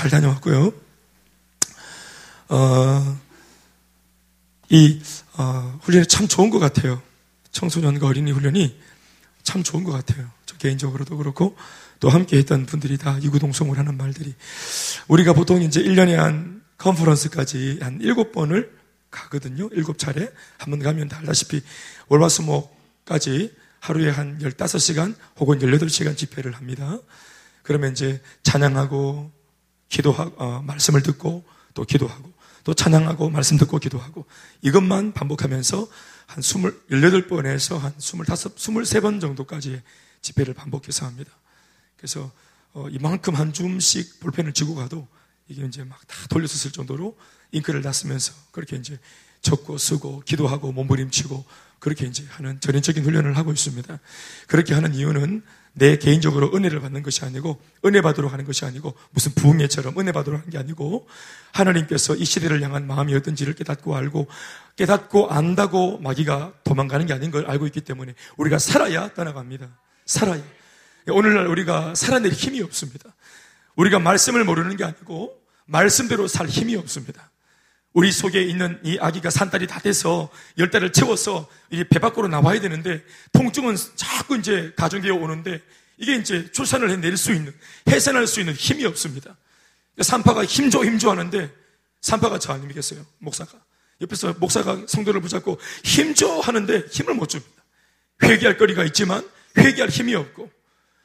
잘 다녀왔고요. 어, 이 어, 훈련이 참 좋은 것 같아요. 청소년과 어린이 훈련이 참 좋은 것 같아요. 저 개인적으로도 그렇고 또 함께 했던 분들이 다 이구동성을 하는 말들이 우리가 보통 이제 1년에 한 컨퍼런스까지 한 7번을 가거든요. 7차례. 한 번 가면 다 알다시피 월화수목까지 하루에 한 15시간 혹은 18시간 집회를 합니다. 그러면 이제 찬양하고 기도하고 어, 말씀을 듣고 또 기도하고 또 찬양하고 말씀 듣고 기도하고 이것만 반복하면서 한 20, 18번에서 한 25, 23번 정도까지 집회를 반복해서 합니다. 그래서 어, 이만큼 한 줌씩 볼펜을 쥐고 가도 이게 이제 막 다 돌려서 쓸 정도로 잉크를 놨으면서 그렇게 이제 적고 쓰고 기도하고 몸부림치고 그렇게 이제 하는 전인적인 훈련을 하고 있습니다. 그렇게 하는 이유는 내 개인적으로 은혜를 받는 것이 아니고 은혜 받으러 가는 것이 아니고 무슨 부흥회처럼 은혜 받으러 가는 게 아니고 하나님께서 이 시대를 향한 마음이 어떤지를 깨닫고 알고 깨닫고 안다고 마귀가 도망가는 게 아닌 걸 알고 있기 때문에 우리가 살아야 떠나갑니다. 살아야. 오늘날 우리가 살아낼 힘이 없습니다. 우리가 말씀을 모르는 게 아니고 말씀대로 살 힘이 없습니다. 우리 속에 있는 이 아기가 산딸이 다 돼서 열 달을 채워서 이게 배 밖으로 나와야 되는데 통증은 자꾸 이제 가정되어 오는데 이게 이제 출산을 해낼 수 있는 해산할 수 있는 힘이 없습니다. 산파가 힘줘 힘줘 하는데 산파가 저 아니겠어요 목사가 옆에서 목사가 성도를 붙잡고 힘줘 하는데 힘을 못 줍니다. 회개할 거리가 있지만 회개할 힘이 없고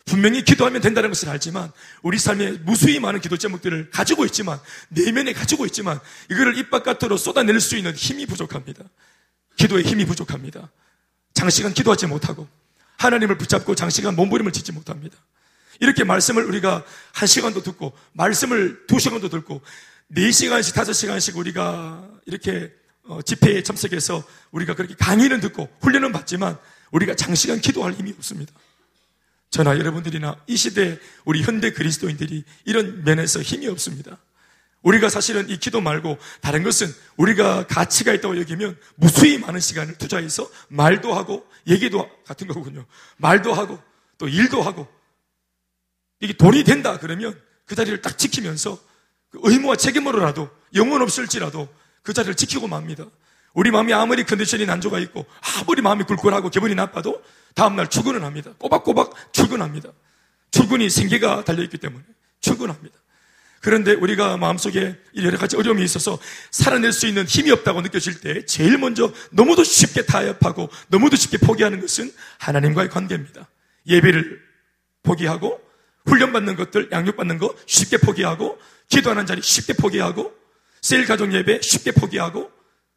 분명히 기도하면 된다는 것을 알지만 우리 삶에 무수히 많은 기도 제목들을 가지고 있지만 내면에 가지고 있지만 이거를 입 바깥으로 쏟아낼 수 있는 힘이 부족합니다. 기도에 힘이 부족합니다. 장시간 기도하지 못하고 하나님을 붙잡고 장시간 몸부림을 짓지 못합니다. 이렇게 말씀을 우리가 한 시간도 듣고 말씀을 두 시간도 듣고 네 시간씩 다섯 시간씩 우리가 이렇게 어, 집회에 참석해서 우리가 그렇게 강의는 듣고 훈련은 받지만 우리가 장시간 기도할 힘이 없습니다. 저나 여러분들이나 이 시대 우리 현대 그리스도인들이 이런 면에서 힘이 없습니다. 우리가 사실은 이 기도 말고 다른 것은 우리가 가치가 있다고 여기면 무수히 많은 시간을 투자해서 말도 하고 얘기도 같은 거군요. 말도 하고 또 일도 하고 이게 돈이 된다 그러면 그 자리를 딱 지키면서 그 의무와 책임으로라도 영혼 없을지라도 그 자리를 지키고 맙니다. 우리 마음이 아무리 컨디션이 난조가 있고 아무리 마음이 굴굴하고 기분이 나빠도 다음날 출근을 합니다. 꼬박꼬박 출근합니다. 출근이 생계가 달려있기 때문에 출근합니다. 그런데 우리가 마음속에 여러 가지 어려움이 있어서 살아낼 수 있는 힘이 없다고 느껴질 때 제일 먼저 너무도 쉽게 타협하고 너무도 쉽게 포기하는 것은 하나님과의 관계입니다. 예배를 포기하고 훈련받는 것들, 양육받는 거 쉽게 포기하고 기도하는 자리 쉽게 포기하고 세일 가정 예배 쉽게 포기하고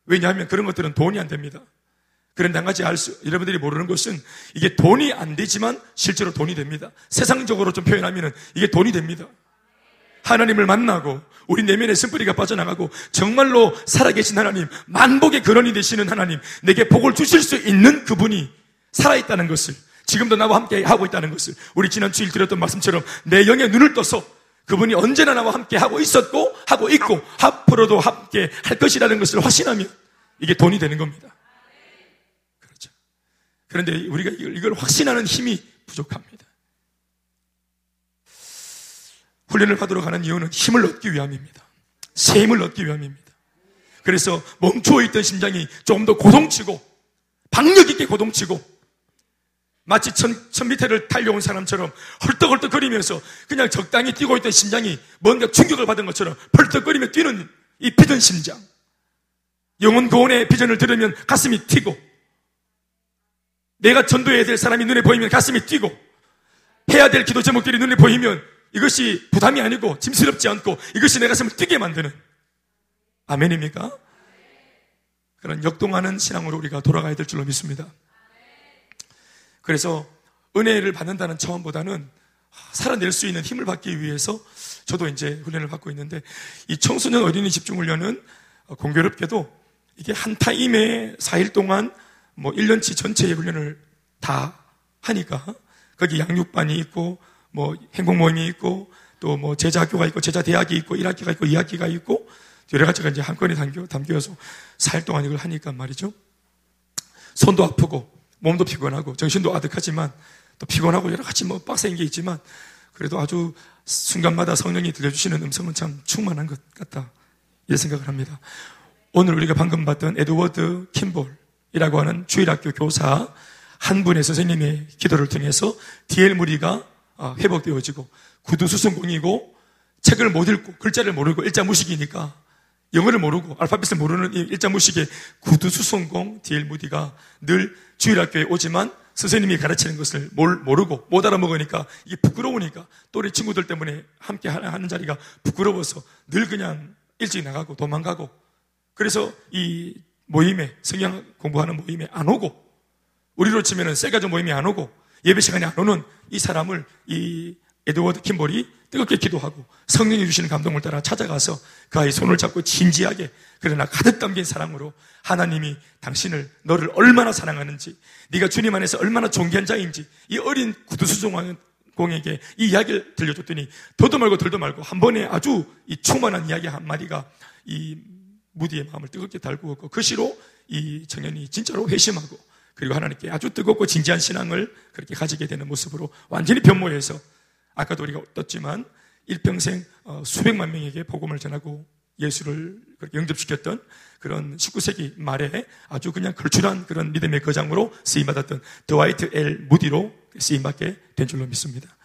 왜냐하면 그런 것들은 돈이 안 됩니다. 그런데 한 가지 알 수, 여러분들이 모르는 것은 이게 돈이 안 되지만 실제로 돈이 됩니다. 세상적으로 좀 표현하면 이게 돈이 됩니다. 하나님을 만나고 우리 내면의 쓴뿌리가 빠져나가고 정말로 살아계신 하나님, 만복의 근원이 되시는 하나님, 내게 복을 주실 수 있는 그분이 살아있다는 것을 지금도 나와 함께 하고 있다는 것을 우리 지난 주일 드렸던 말씀처럼 내 영의 눈을 떠서 그분이 언제나 나와 함께 하고 있었고 하고 있고 앞으로도 함께 할 것이라는 것을 확신하면 이게 돈이 되는 겁니다. 그런데 우리가 이걸 확신하는 힘이 부족합니다. 훈련을 받으러 가는 이유는 힘을 얻기 위함입니다. 새 힘을 얻기 위함입니다. 그래서 멈추어 있던 심장이 조금 더 고동치고 박력 있게 고동치고 마치 천, 천 미터를 달려온 사람처럼 헐떡헐떡 거리면서 그냥 적당히 뛰고 있던 심장이 뭔가 충격을 받은 것처럼 펄떡거리며 뛰는 이 비전 심장. 영혼 구원의 비전을 들으면 가슴이 튀고 내가 전도해야 될 사람이 눈에 보이면 가슴이 뛰고 해야 될 기도 제목들이 눈에 보이면 이것이 부담이 아니고 짐스럽지 않고 이것이 내 가슴을 뛰게 만드는 아멘입니까? 그런 역동하는 신앙으로 우리가 돌아가야 될 줄로 믿습니다. 그래서 은혜를 받는다는 차원보다는 살아낼 수 있는 힘을 받기 위해서 저도 이제 훈련을 받고 있는데 이 청소년 어린이 집중 훈련은 공교롭게도 이게 한 타임에 4일 동안 뭐 1년치 전체의 훈련을 다 하니까 거기 양육반이 있고 뭐 행복 모임이 있고 또 뭐 제자 학교가 있고 제자 대학이 있고 1학기가 있고 2학기가 있고 여러 가지가 이제 한건에 담겨, 담겨서 4일 동안 이걸 하니까 말이죠. 손도 아프고 몸도 피곤하고 정신도 아득하지만 또 피곤하고 여러 가지 뭐 빡센 게 있지만 그래도 아주 순간마다 성령이 들려주시는 음성은 참 충만한 것 같다. 이런 생각을 합니다. 오늘 우리가 방금 봤던 에드워드 킴볼 이라고 하는 주일학교 교사 한 분의 선생님의 기도를 통해서 디엘 무리가 아, 회복되어지고 구두수성공이고 책을 못 읽고 글자를 모르고 일자 무식이니까 영어를 모르고 알파벳을 모르는 이 일자 무식의 구두수성공 디엘 무디가 늘 주일학교에 오지만 선생님이 가르치는 것을 모르고 못 알아먹으니까 이게 부끄러우니까 또 우리 친구들 때문에 함께 하는 자리가 부끄러워서 늘 그냥 일찍 나가고 도망가고 그래서 이 모임에 성경 공부하는 모임에 안 오고 우리로 치면은 셀가족 모임에 안 오고 예배 시간에 안 오는 이 사람을 이 에드워드 킴볼이 뜨겁게 기도하고 성령이 주시는 감동을 따라 찾아가서 그 아이 손을 잡고 진지하게 그러나 가득 담긴 사랑으로 하나님이 당신을 너를 얼마나 사랑하는지 네가 주님 안에서 얼마나 존귀한 자인지 이 어린 구두수종왕 공에게 이 이야기를 들려줬더니 더도 말고 덜도 말고 한 번에 아주 이 충만한 이야기 한 마디가 이 무디의 마음을 뜨겁게 달구었고 그 시로 이 청년이 진짜로 회심하고 그리고 하나님께 아주 뜨겁고 진지한 신앙을 그렇게 가지게 되는 모습으로 완전히 변모해서 아까도 우리가 떴지만 일평생 어, 수백만 명에게 복음을 전하고 예수를 영접시켰던 그런 19세기 말에 아주 그냥 걸출한 그런 믿음의 거장으로 쓰임받았던 드와이트 엘 무디로 쓰임받게 된 줄로 믿습니다.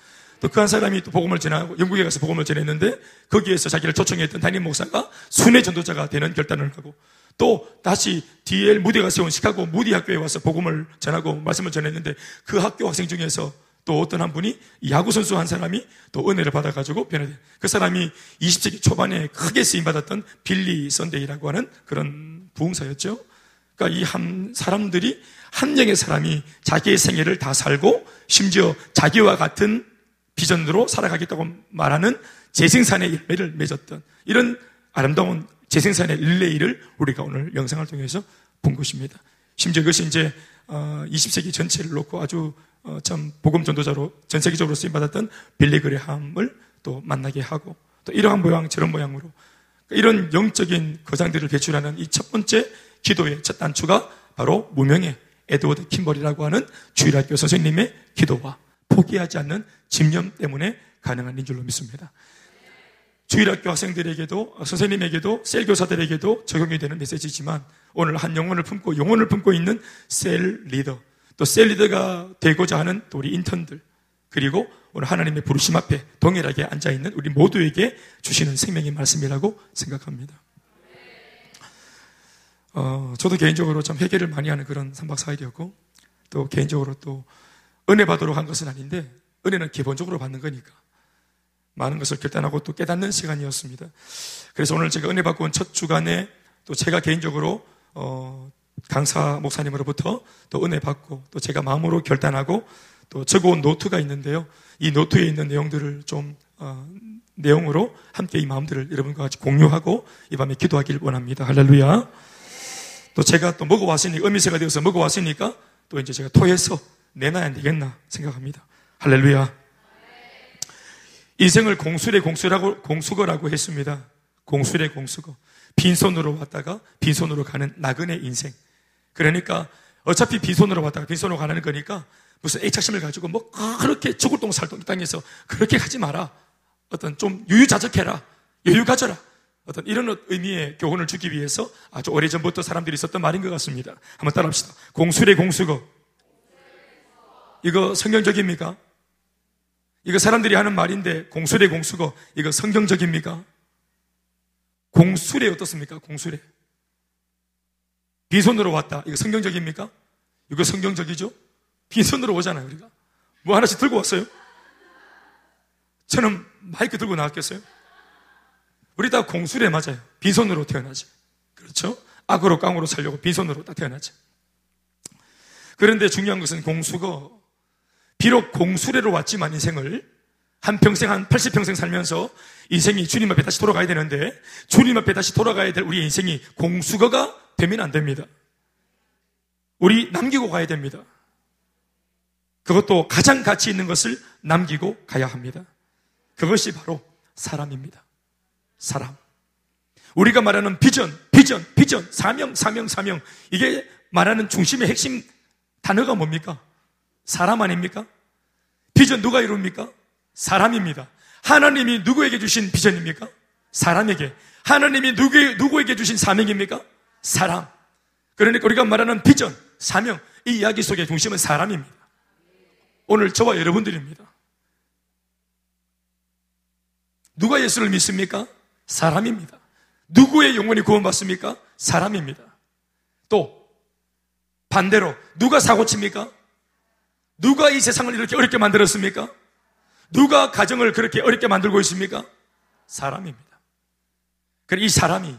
또 그 한 사람이 또 복음을 전하고 영국에 가서 복음을 전했는데 거기에서 자기를 초청했던 담임 목사가 순회 전도자가 되는 결단을 하고 또 다시 DL 무디가 세운 시카고 무디 학교에 와서 복음을 전하고 말씀을 전했는데 그 학교 학생 중에서 또 어떤 한 분이 야구 선수 한 사람이 또 은혜를 받아가지고 변화된 그 사람이 20세기 초반에 크게 쓰임 받았던 빌리 선데이라고 하는 그런 부흥사였죠. 그러니까 이 한 사람들이 한 명의 사람이 자기의 생애를 다 살고 심지어 자기와 같은 비전으로 살아가겠다고 말하는 재생산의 열매를 맺었던 이런 아름다운 재생산의 릴레이를 우리가 오늘 영상을 통해서 본 것입니다. 심지어 그것이 이제 20세기 어, 전체를 놓고 아주 어, 참 복음 전도자로 전 세계적으로 쓰임 받았던 빌리 그레함을 또 만나게 하고 또 이러한 모양 저런 모양으로 이런 영적인 거장들을 배출하는 이 첫 번째 기도의 첫 단추가 바로 무명의 에드워드 킴벌이라고 하는 주일학교 선생님의 기도와 포기하지 않는 집념 때문에 가능한 인 줄로 믿습니다. 주일학교 학생들에게도 선생님에게도 셀 교사들에게도 적용이 되는 메시지지만 오늘 한 영혼을 품고 영혼을 품고 있는 셀 리더 또 셀 리더가 되고자 하는 또 우리 인턴들 그리고 오늘 하나님의 부르심 앞에 동일하게 앉아 있는 우리 모두에게 주시는 생명의 말씀이라고 생각합니다. 어, 저도 개인적으로 참 회개를 많이 하는 그런 3박 4일이었고 또 개인적으로 또 은혜 받도록 한 것은 아닌데 은혜는 기본적으로 받는 거니까 많은 것을 결단하고 또 깨닫는 시간이었습니다. 그래서 오늘 제가 은혜 받고 온 첫 주간에 또 제가 개인적으로 어, 강사 목사님으로부터 또 은혜 받고 또 제가 마음으로 결단하고 또 적어온 노트가 있는데요. 이 노트에 있는 내용들을 좀 어, 내용으로 함께 이 마음들을 여러분과 같이 공유하고 이 밤에 기도하길 원합니다. 할렐루야. 또 제가 또 먹어왔으니 음미세가 되어서 먹어왔으니까 또 이제 제가 토해서 내놔야 되겠나 생각합니다. 할렐루야. 인생을 공수의 공수라고, 공수거라고 했습니다. 공수의 공수거. 빈손으로 왔다가 빈손으로 가는 나그네 인생. 그러니까 어차피 빈손으로 왔다가 빈손으로 가는 거니까 무슨 애착심을 가지고 뭐 그렇게 죽을 똥 살똥 이 땅에서 그렇게 가지 마라. 어떤 좀 유유자적해라. 여유 가져라. 어떤 이런 의미의 교훈을 주기 위해서 아주 오래전부터 사람들이 있었던 말인 것 같습니다. 한번 따라합시다. 공수의 공수거. 이거 성경적입니까? 이거 사람들이 하는 말인데 공수래 공수거 이거 성경적입니까? 공수래 어떻습니까? 공수래 비손으로 왔다 이거 성경적입니까? 이거 성경적이죠? 빈손으로 오잖아요 우리가 뭐 하나씩 들고 왔어요? 저는 마이크 들고 나왔겠어요? 우리 다 공수래 맞아요 빈손으로 태어나지 그렇죠? 악으로 깡으로 살려고 빈손으로 다 태어나지 그런데 중요한 것은 공수거 비록 공수레로 왔지만 인생을 한 평생 한 80평생 살면서 인생이 주님 앞에 다시 돌아가야 되는데 주님 앞에 다시 돌아가야 될 우리 인생이 공수거가 되면 안 됩니다. 우리 남기고 가야 됩니다. 그것도 가장 가치 있는 것을 남기고 가야 합니다. 그것이 바로 사람입니다. 사람. 우리가 말하는 비전, 비전, 비전, 사명, 사명, 사명. 이게 말하는 중심의 핵심 단어가 뭡니까? 사람 아닙니까? 비전 누가 이룹니까? 사람입니다. 하나님이 누구에게 주신 비전입니까? 사람에게. 하나님이 누구, 누구에게 주신 사명입니까? 사람. 그러니까 우리가 말하는 비전, 사명, 이 이야기 속의 중심은 사람입니다. 오늘 저와 여러분들입니다. 누가 예수를 믿습니까? 사람입니다. 누구의 영혼이 구원받습니까? 사람입니다. 또 반대로 누가 사고칩니까? 누가 이 세상을 이렇게 어렵게 만들었습니까? 누가 가정을 그렇게 어렵게 만들고 있습니까? 사람입니다. 그이 사람이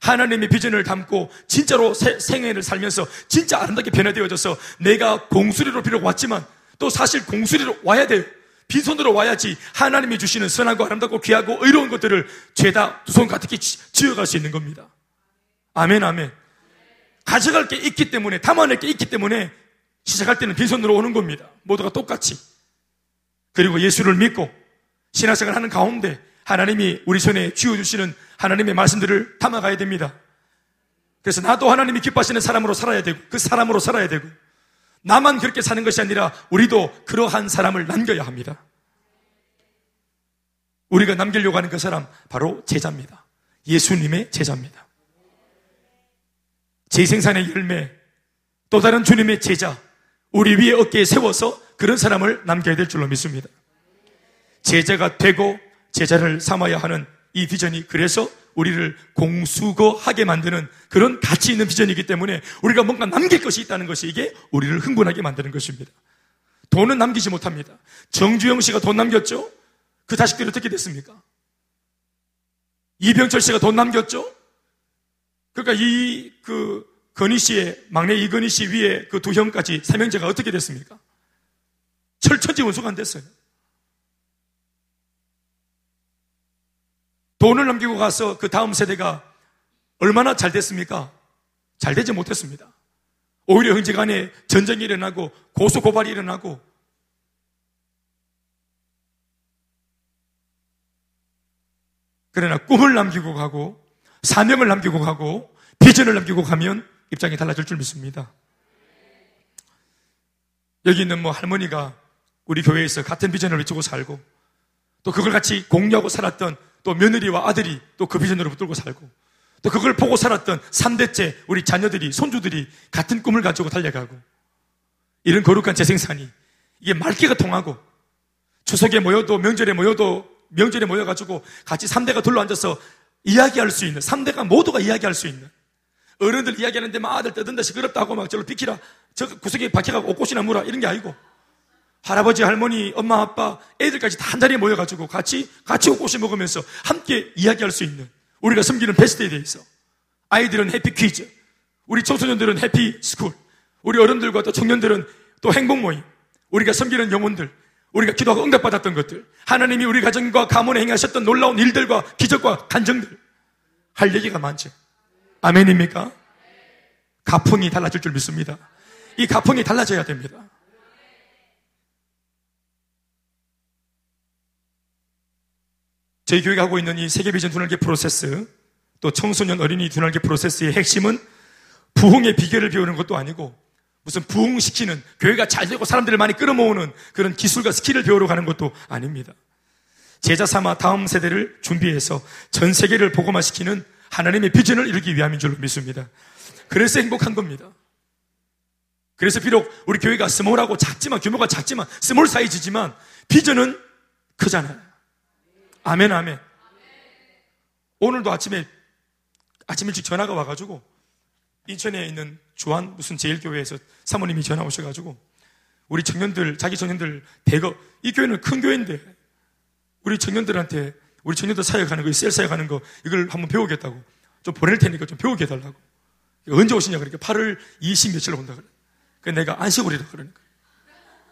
하나님의 비전을 담고 진짜로 생애를 살면서 진짜 아름답게 변화되어져서 내가 공수리로 비록 왔지만 또 사실 공수리로 와야 돼요. 빈손으로 와야지 하나님이 주시는 선하고 아름답고 귀하고 의로운 것들을 죄다 두 손 가득히 지어갈 수 있는 겁니다. 아멘, 아멘. 가져갈 게 있기 때문에, 담아낼 게 있기 때문에 시작할 때는 빈손으로 오는 겁니다. 모두가 똑같이. 그리고 예수를 믿고 신앙생활 하는 가운데 하나님이 우리 손에 쥐어주시는 하나님의 말씀들을 담아가야 됩니다. 그래서 나도 하나님이 기뻐하시는 사람으로 살아야 되고 그 사람으로 살아야 되고 나만 그렇게 사는 것이 아니라 우리도 그러한 사람을 남겨야 합니다. 우리가 남기려고 하는 그 사람 바로 제자입니다. 예수님의 제자입니다. 재생산의 열매, 또 다른 주님의 제자, 우리 위에 어깨에 세워서 그런 사람을 남겨야 될 줄로 믿습니다. 제자가 되고 제자를 삼아야 하는 이 비전이 그래서 우리를 공수거하게 만드는 그런 가치 있는 비전이기 때문에 우리가 뭔가 남길 것이 있다는 것이 이게 우리를 흥분하게 만드는 것입니다. 돈은 남기지 못합니다. 정주영 씨가 돈 남겼죠? 그 자식들이 어떻게 됐습니까? 이병철 씨가 돈 남겼죠? 그러니까 이, 그, 건희 씨의, 막내 이건희 씨 위에 그 두 형까지 세 명제가 어떻게 됐습니까? 철천지 원수가 안 됐어요. 돈을 남기고 가서 그 다음 세대가 얼마나 잘 됐습니까? 잘 되지 못했습니다. 오히려 형제 간에 전쟁이 일어나고 고소 고발이 일어나고 그러나 꿈을 남기고 가고 사명을 남기고 가고 비전을 남기고 가면 입장이 달라질 줄 믿습니다. 여기 있는 뭐 할머니가 우리 교회에서 같은 비전을 외치고 살고 또 그걸 같이 공유하고 살았던 또 며느리와 아들이 또 그 비전으로 붙들고 살고 또 그걸 보고 살았던 3대째 우리 자녀들이 손주들이 같은 꿈을 가지고 달려가고 이런 거룩한 재생산이 이게 말기가 통하고 추석에 모여도 명절에 모여도 명절에 모여가지고 같이 3대가 둘러 앉아서 이야기할 수 있는 3대가 모두가 이야기할 수 있는 어른들 이야기하는데 막 아들 떠든다 시끄럽다고 막 저를 비키라 저 구석에 박혀가고 옷꽃이나 물어 이런 게 아니고 할아버지, 할머니, 엄마, 아빠, 애들까지 다 한 자리에 모여가지고 같이, 같이 옷꽃이 먹으면서 함께 이야기할 수 있는 우리가 섬기는 베스트에 대해서. 아이들은 happy 퀴즈. 우리 청소년들은 happy school. 우리 어른들과 또 청년들은 또 행복 모임. 우리가 섬기는 영혼들. 우리가 기도하고 응답받았던 것들. 하나님이 우리 가정과 가문에 행하셨던 놀라운 일들과 기적과 간증들. 할 얘기가 많죠. 아멘입니까? 가풍이 달라질 줄 믿습니다. 이 가풍이 달라져야 됩니다. 저희 교회가 하고 있는 이 세계비전 두날개 프로세스, 또 청소년 어린이 두날개 프로세스의 핵심은 부흥의 비결을 배우는 것도 아니고 무슨 부흥시키는 교회가 잘 되고 사람들을 많이 끌어모으는 그런 기술과 skill을 배우러 가는 것도 아닙니다. 제자 삼아 다음 세대를 준비해서 전 세계를 복음화시키는 하나님의 비전을 이루기 위함인 줄로 믿습니다. 그래서 행복한 겁니다. 그래서 비록 우리 교회가 small하고 작지만 규모가 작지만 small size지만 비전은 크잖아요. 아멘, 아멘. 오늘도 아침에, 아침 일찍 전화가 와가지고, 인천에 있는 주한 무슨 제일교회에서 사모님이 전화 오셔가지고, 우리 청년들, 자기 청년들 대거, 이 교회는 큰 교회인데, 우리 청년들한테, 우리 청년들 사역하는 거, 셀 사역하는 거, 이걸 한번 배우겠다고. 좀 보낼 테니까 좀 배우게 해달라고. 언제 오시냐, 그러니까 8월 20 며칠로 온다 그래. 그 내가 안식월이라 그러니까.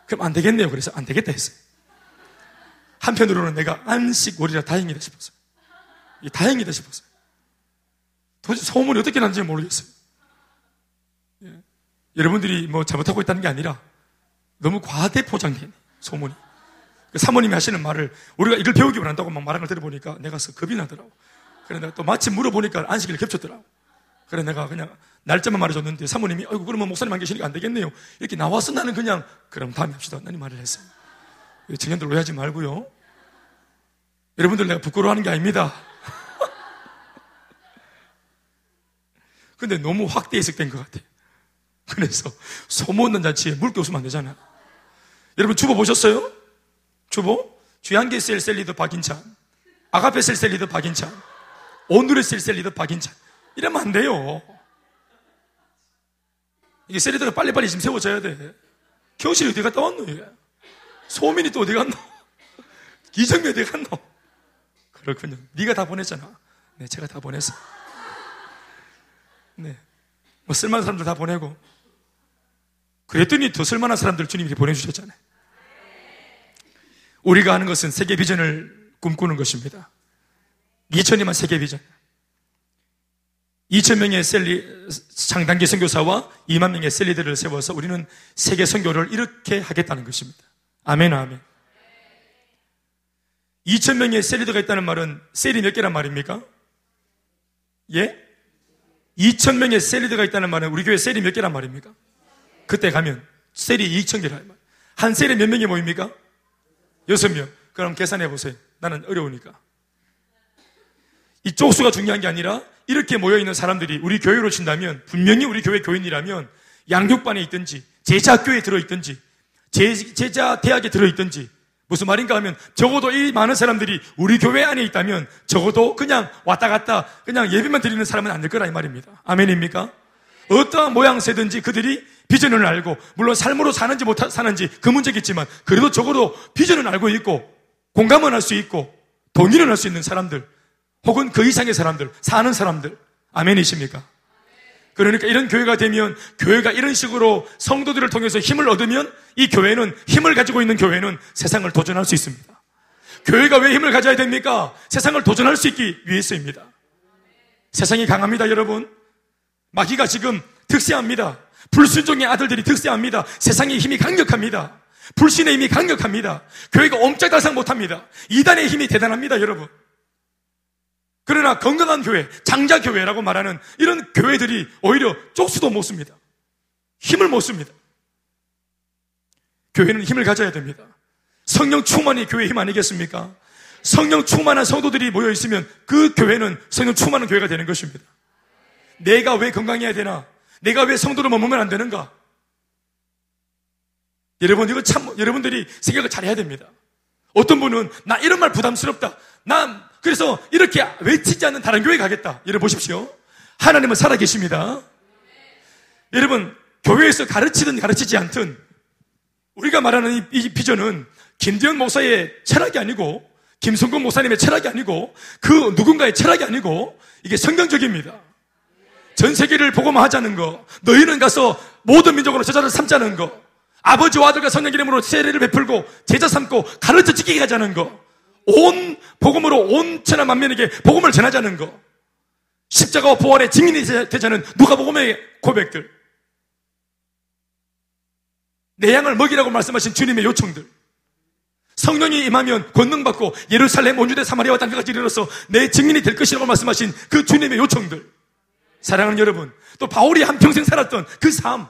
그럼 안 되겠네요. 그래서 안 되겠다 했어요. 한편으로는 내가 안식월이라 다행이다 싶었어요. 다행이다 싶었어요. 도대체 소문이 어떻게 났는지 모르겠어요. 예. 여러분들이 뭐 잘못하고 있다는 게 아니라 너무 과대 포장된 소문이. 그 사모님이 하시는 말을 우리가 이걸 배우기 원한다고 막 말한 걸 들어보니까 내가 겁이 나더라고. 그래 내가 또 마침 물어보니까 안식일 겹쳤더라고. 그래 내가 그냥 날짜만 말해줬는데 사모님이 아이고 그러면 목사님 안 계시니까 안 되겠네요. 이렇게 나와서 나는 그냥 그럼 다음에 합시다. 나는 말을 했어요. 청년들 오해하지 말고요. 여러분들 내가 부끄러워하는 게 아닙니다. 근데 너무 확대 해석된 것 같아요. 그래서 소문난 잔치에 볼 게 없으면 안 되잖아. 여러분 주보 보셨어요? 주보? 주양계 셀셀 리더 박인찬, 아가페 셀셀 리더 박인찬, 오늘의 셀셀 리더 박인찬. 이러면 안 돼요. 이게 셀리더가 빨리빨리 지금 세워져야 돼. 교실이 어디 갔다 왔노, 이게? 소민이 또 어디 갔노? 기정이 어디 갔노? 그렇군요. 네가 다 보냈잖아. 네, 제가 다 보냈어. 네. 뭐 쓸만한 사람들 다 보내고. 그랬더니 더 쓸만한 사람들 주님이 보내주셨잖아요. 우리가 하는 것은 세계 비전을 꿈꾸는 것입니다. 2천이만 세계 비전. 2천 명의 셀리, 장단기 선교사와 2만 명의 셀리들을 세워서 우리는 세계 선교를 이렇게 하겠다는 것입니다. 아멘, 아멘. 2천 명의 셀리드가 있다는 말은 셀이 몇 개란 말입니까? 예? 2천 명의 셀리드가 있다는 말은 우리 교회 셀이 몇 개란 말입니까? 그때 가면 셀이 2천 개란 말. 한 셀에 몇 명이 모입니까? 여섯 명. 그럼 계산해 보세요. 나는 어려우니까. 이 쪽 수가 중요한 게 아니라 이렇게 모여 있는 사람들이 우리 교회로 친다면 분명히 우리 교회 교인이라면 양육반에 있든지 제자학교에 들어 있든지 제자 대학에 들어 있든지 무슨 말인가 하면 적어도 이 많은 사람들이 우리 교회 안에 있다면 적어도 그냥 왔다 갔다 그냥 예배만 드리는 사람은 안 될 거라 이 말입니다. 아멘입니까? 어떠한 모양새든지 그들이 비전을 알고 물론 삶으로 사는지 못 사는지 그 문제겠지만 그래도 적어도 비전을 알고 있고 공감을 할수 있고 동의를 할수 있는 사람들 혹은 그 이상의 사람들, 사는 사람들. 아멘이십니까? 그러니까 이런 교회가 되면 교회가 이런 식으로 성도들을 통해서 힘을 얻으면 이 교회는 힘을 가지고 있는 교회는 세상을 도전할 수 있습니다. 교회가 왜 힘을 가져야 됩니까? 세상을 도전할 수 있기 위해서입니다. 세상이 강합니다, 여러분. 마귀가 지금 득세합니다. 불순종의 아들들이 득세합니다. 세상의 힘이 강력합니다. 불신의 힘이 강력합니다. 교회가 옴짝달싹 못합니다. 이단의 힘이 대단합니다, 여러분. 그러나 건강한 교회, 장자교회라고 말하는 이런 교회들이 오히려 쪽수도 못 씁니다. 힘을 못 씁니다. 교회는 힘을 가져야 됩니다. 성령 충만이 교회 힘 아니겠습니까? 성령 충만한 성도들이 모여 있으면 그 교회는 성령 충만한 교회가 되는 것입니다. 내가 왜 건강해야 되나? 내가 왜 성도를 머무면 안 되는가? 여러분, 이거 참, 여러분들이 생각을 잘 해야 됩니다. 어떤 분은, 나 이런 말 부담스럽다. 난 그래서 이렇게 외치지 않는 다른 교회 가겠다. 여러분 보십시오. 하나님은 살아계십니다. 여러분, 교회에서 가르치든 가르치지 않든 우리가 말하는 이, 이 비전은 김대현 목사의 철학이 아니고 김성근 목사님의 철학이 아니고 그 누군가의 철학이 아니고 이게 성경적입니다. 전 세계를 보고만 하자는 거. 너희는 가서 모든 민족으로 제자를 삼자는 거. 아버지와 아들과 성령 이름으로 세례를 베풀고 제자 삼고 가르쳐 지키게 하자는 거. 온 복음으로 온 천하 만면에게 복음을 전하자는 거. 십자가와 부활의 증인이 되자는 누가 복음의 고백들. 내 양을 먹이라고 말씀하신 주님의 요청들. 성령이 임하면 권능받고 예루살렘 온주대 사마리아와 땅까지 이르러서 내 증인이 될 것이라고 말씀하신 그 주님의 요청들. 사랑하는 여러분, 또 바울이 한평생 살았던 그 삶,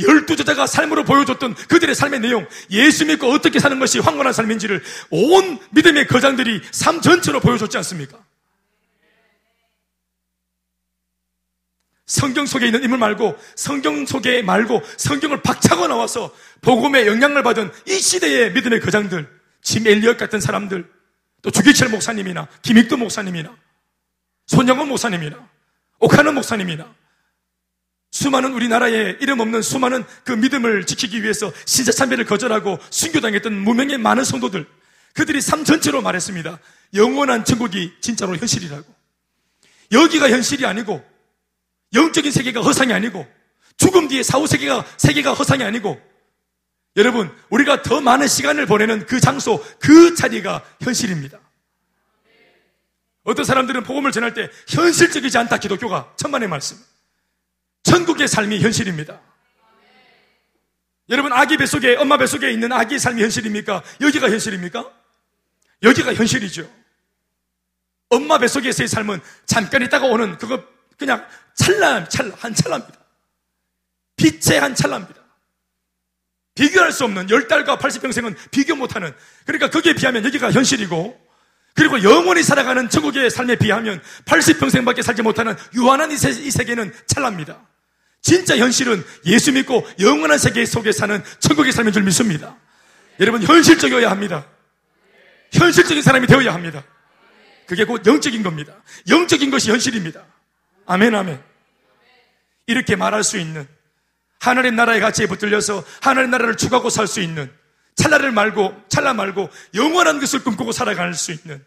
열두 제자가 삶으로 보여줬던 그들의 삶의 내용, 예수 믿고 어떻게 사는 것이 황건한 삶인지를 온 믿음의 거장들이 삶 전체로 보여줬지 않습니까? 성경 속에 있는 인물 말고 성경 속에 말고 성경을 박차고 나와서 복음의 영향을 받은 이 시대의 믿음의 거장들, 짐 엘리엇 같은 사람들, 또 주기철 목사님이나 김익도 목사님이나 손영원 목사님이나 오카는 목사님이나 수많은 우리나라에 이름 없는 수많은 그 믿음을 지키기 위해서 신자 참배를 거절하고 순교당했던 무명의 많은 성도들 그들이 삶 전체로 말했습니다. 영원한 천국이 진짜로 현실이라고. 여기가 현실이 아니고 영적인 세계가 허상이 아니고 죽음 뒤에 사후 세계가 세계가 허상이 아니고 여러분 우리가 더 많은 시간을 보내는 그 장소 그 자리가 현실입니다. 어떤 사람들은 복음을 전할 때 현실적이지 않다 기독교가 천만의 말씀. 천국의 삶이 현실입니다. 여러분, 아기 뱃속에, 엄마 뱃속에 있는 아기의 삶이 현실입니까? 여기가 현실입니까? 여기가 현실이죠. 엄마 뱃속에서의 삶은 잠깐 있다가 오는 그거 그냥 찰나, 찰나, 한 찰나입니다. 빛의 한 찰나입니다. 비교할 수 없는 10달과 80평생은 비교 못하는 그러니까 거기에 비하면 여기가 현실이고 그리고 영원히 살아가는 천국의 삶에 비하면 80평생밖에 살지 못하는 유한한 이, 세, 계는 찰납니다. 진짜 현실은 예수 믿고 영원한 세계 속에 사는 천국의 삶인 줄 믿습니다. 여러분 현실적이어야 합니다. 현실적인 사람이 되어야 합니다. 그게 곧 영적인 겁니다. 영적인 것이 현실입니다. 아멘, 아멘. 이렇게 말할 수 있는 하나님 나라의 가치에 붙들려서 하나님 나라를 추구하고 살 수 있는 찰나를 말고 찰나 말고 영원한 것을 꿈꾸고 살아갈 수 있는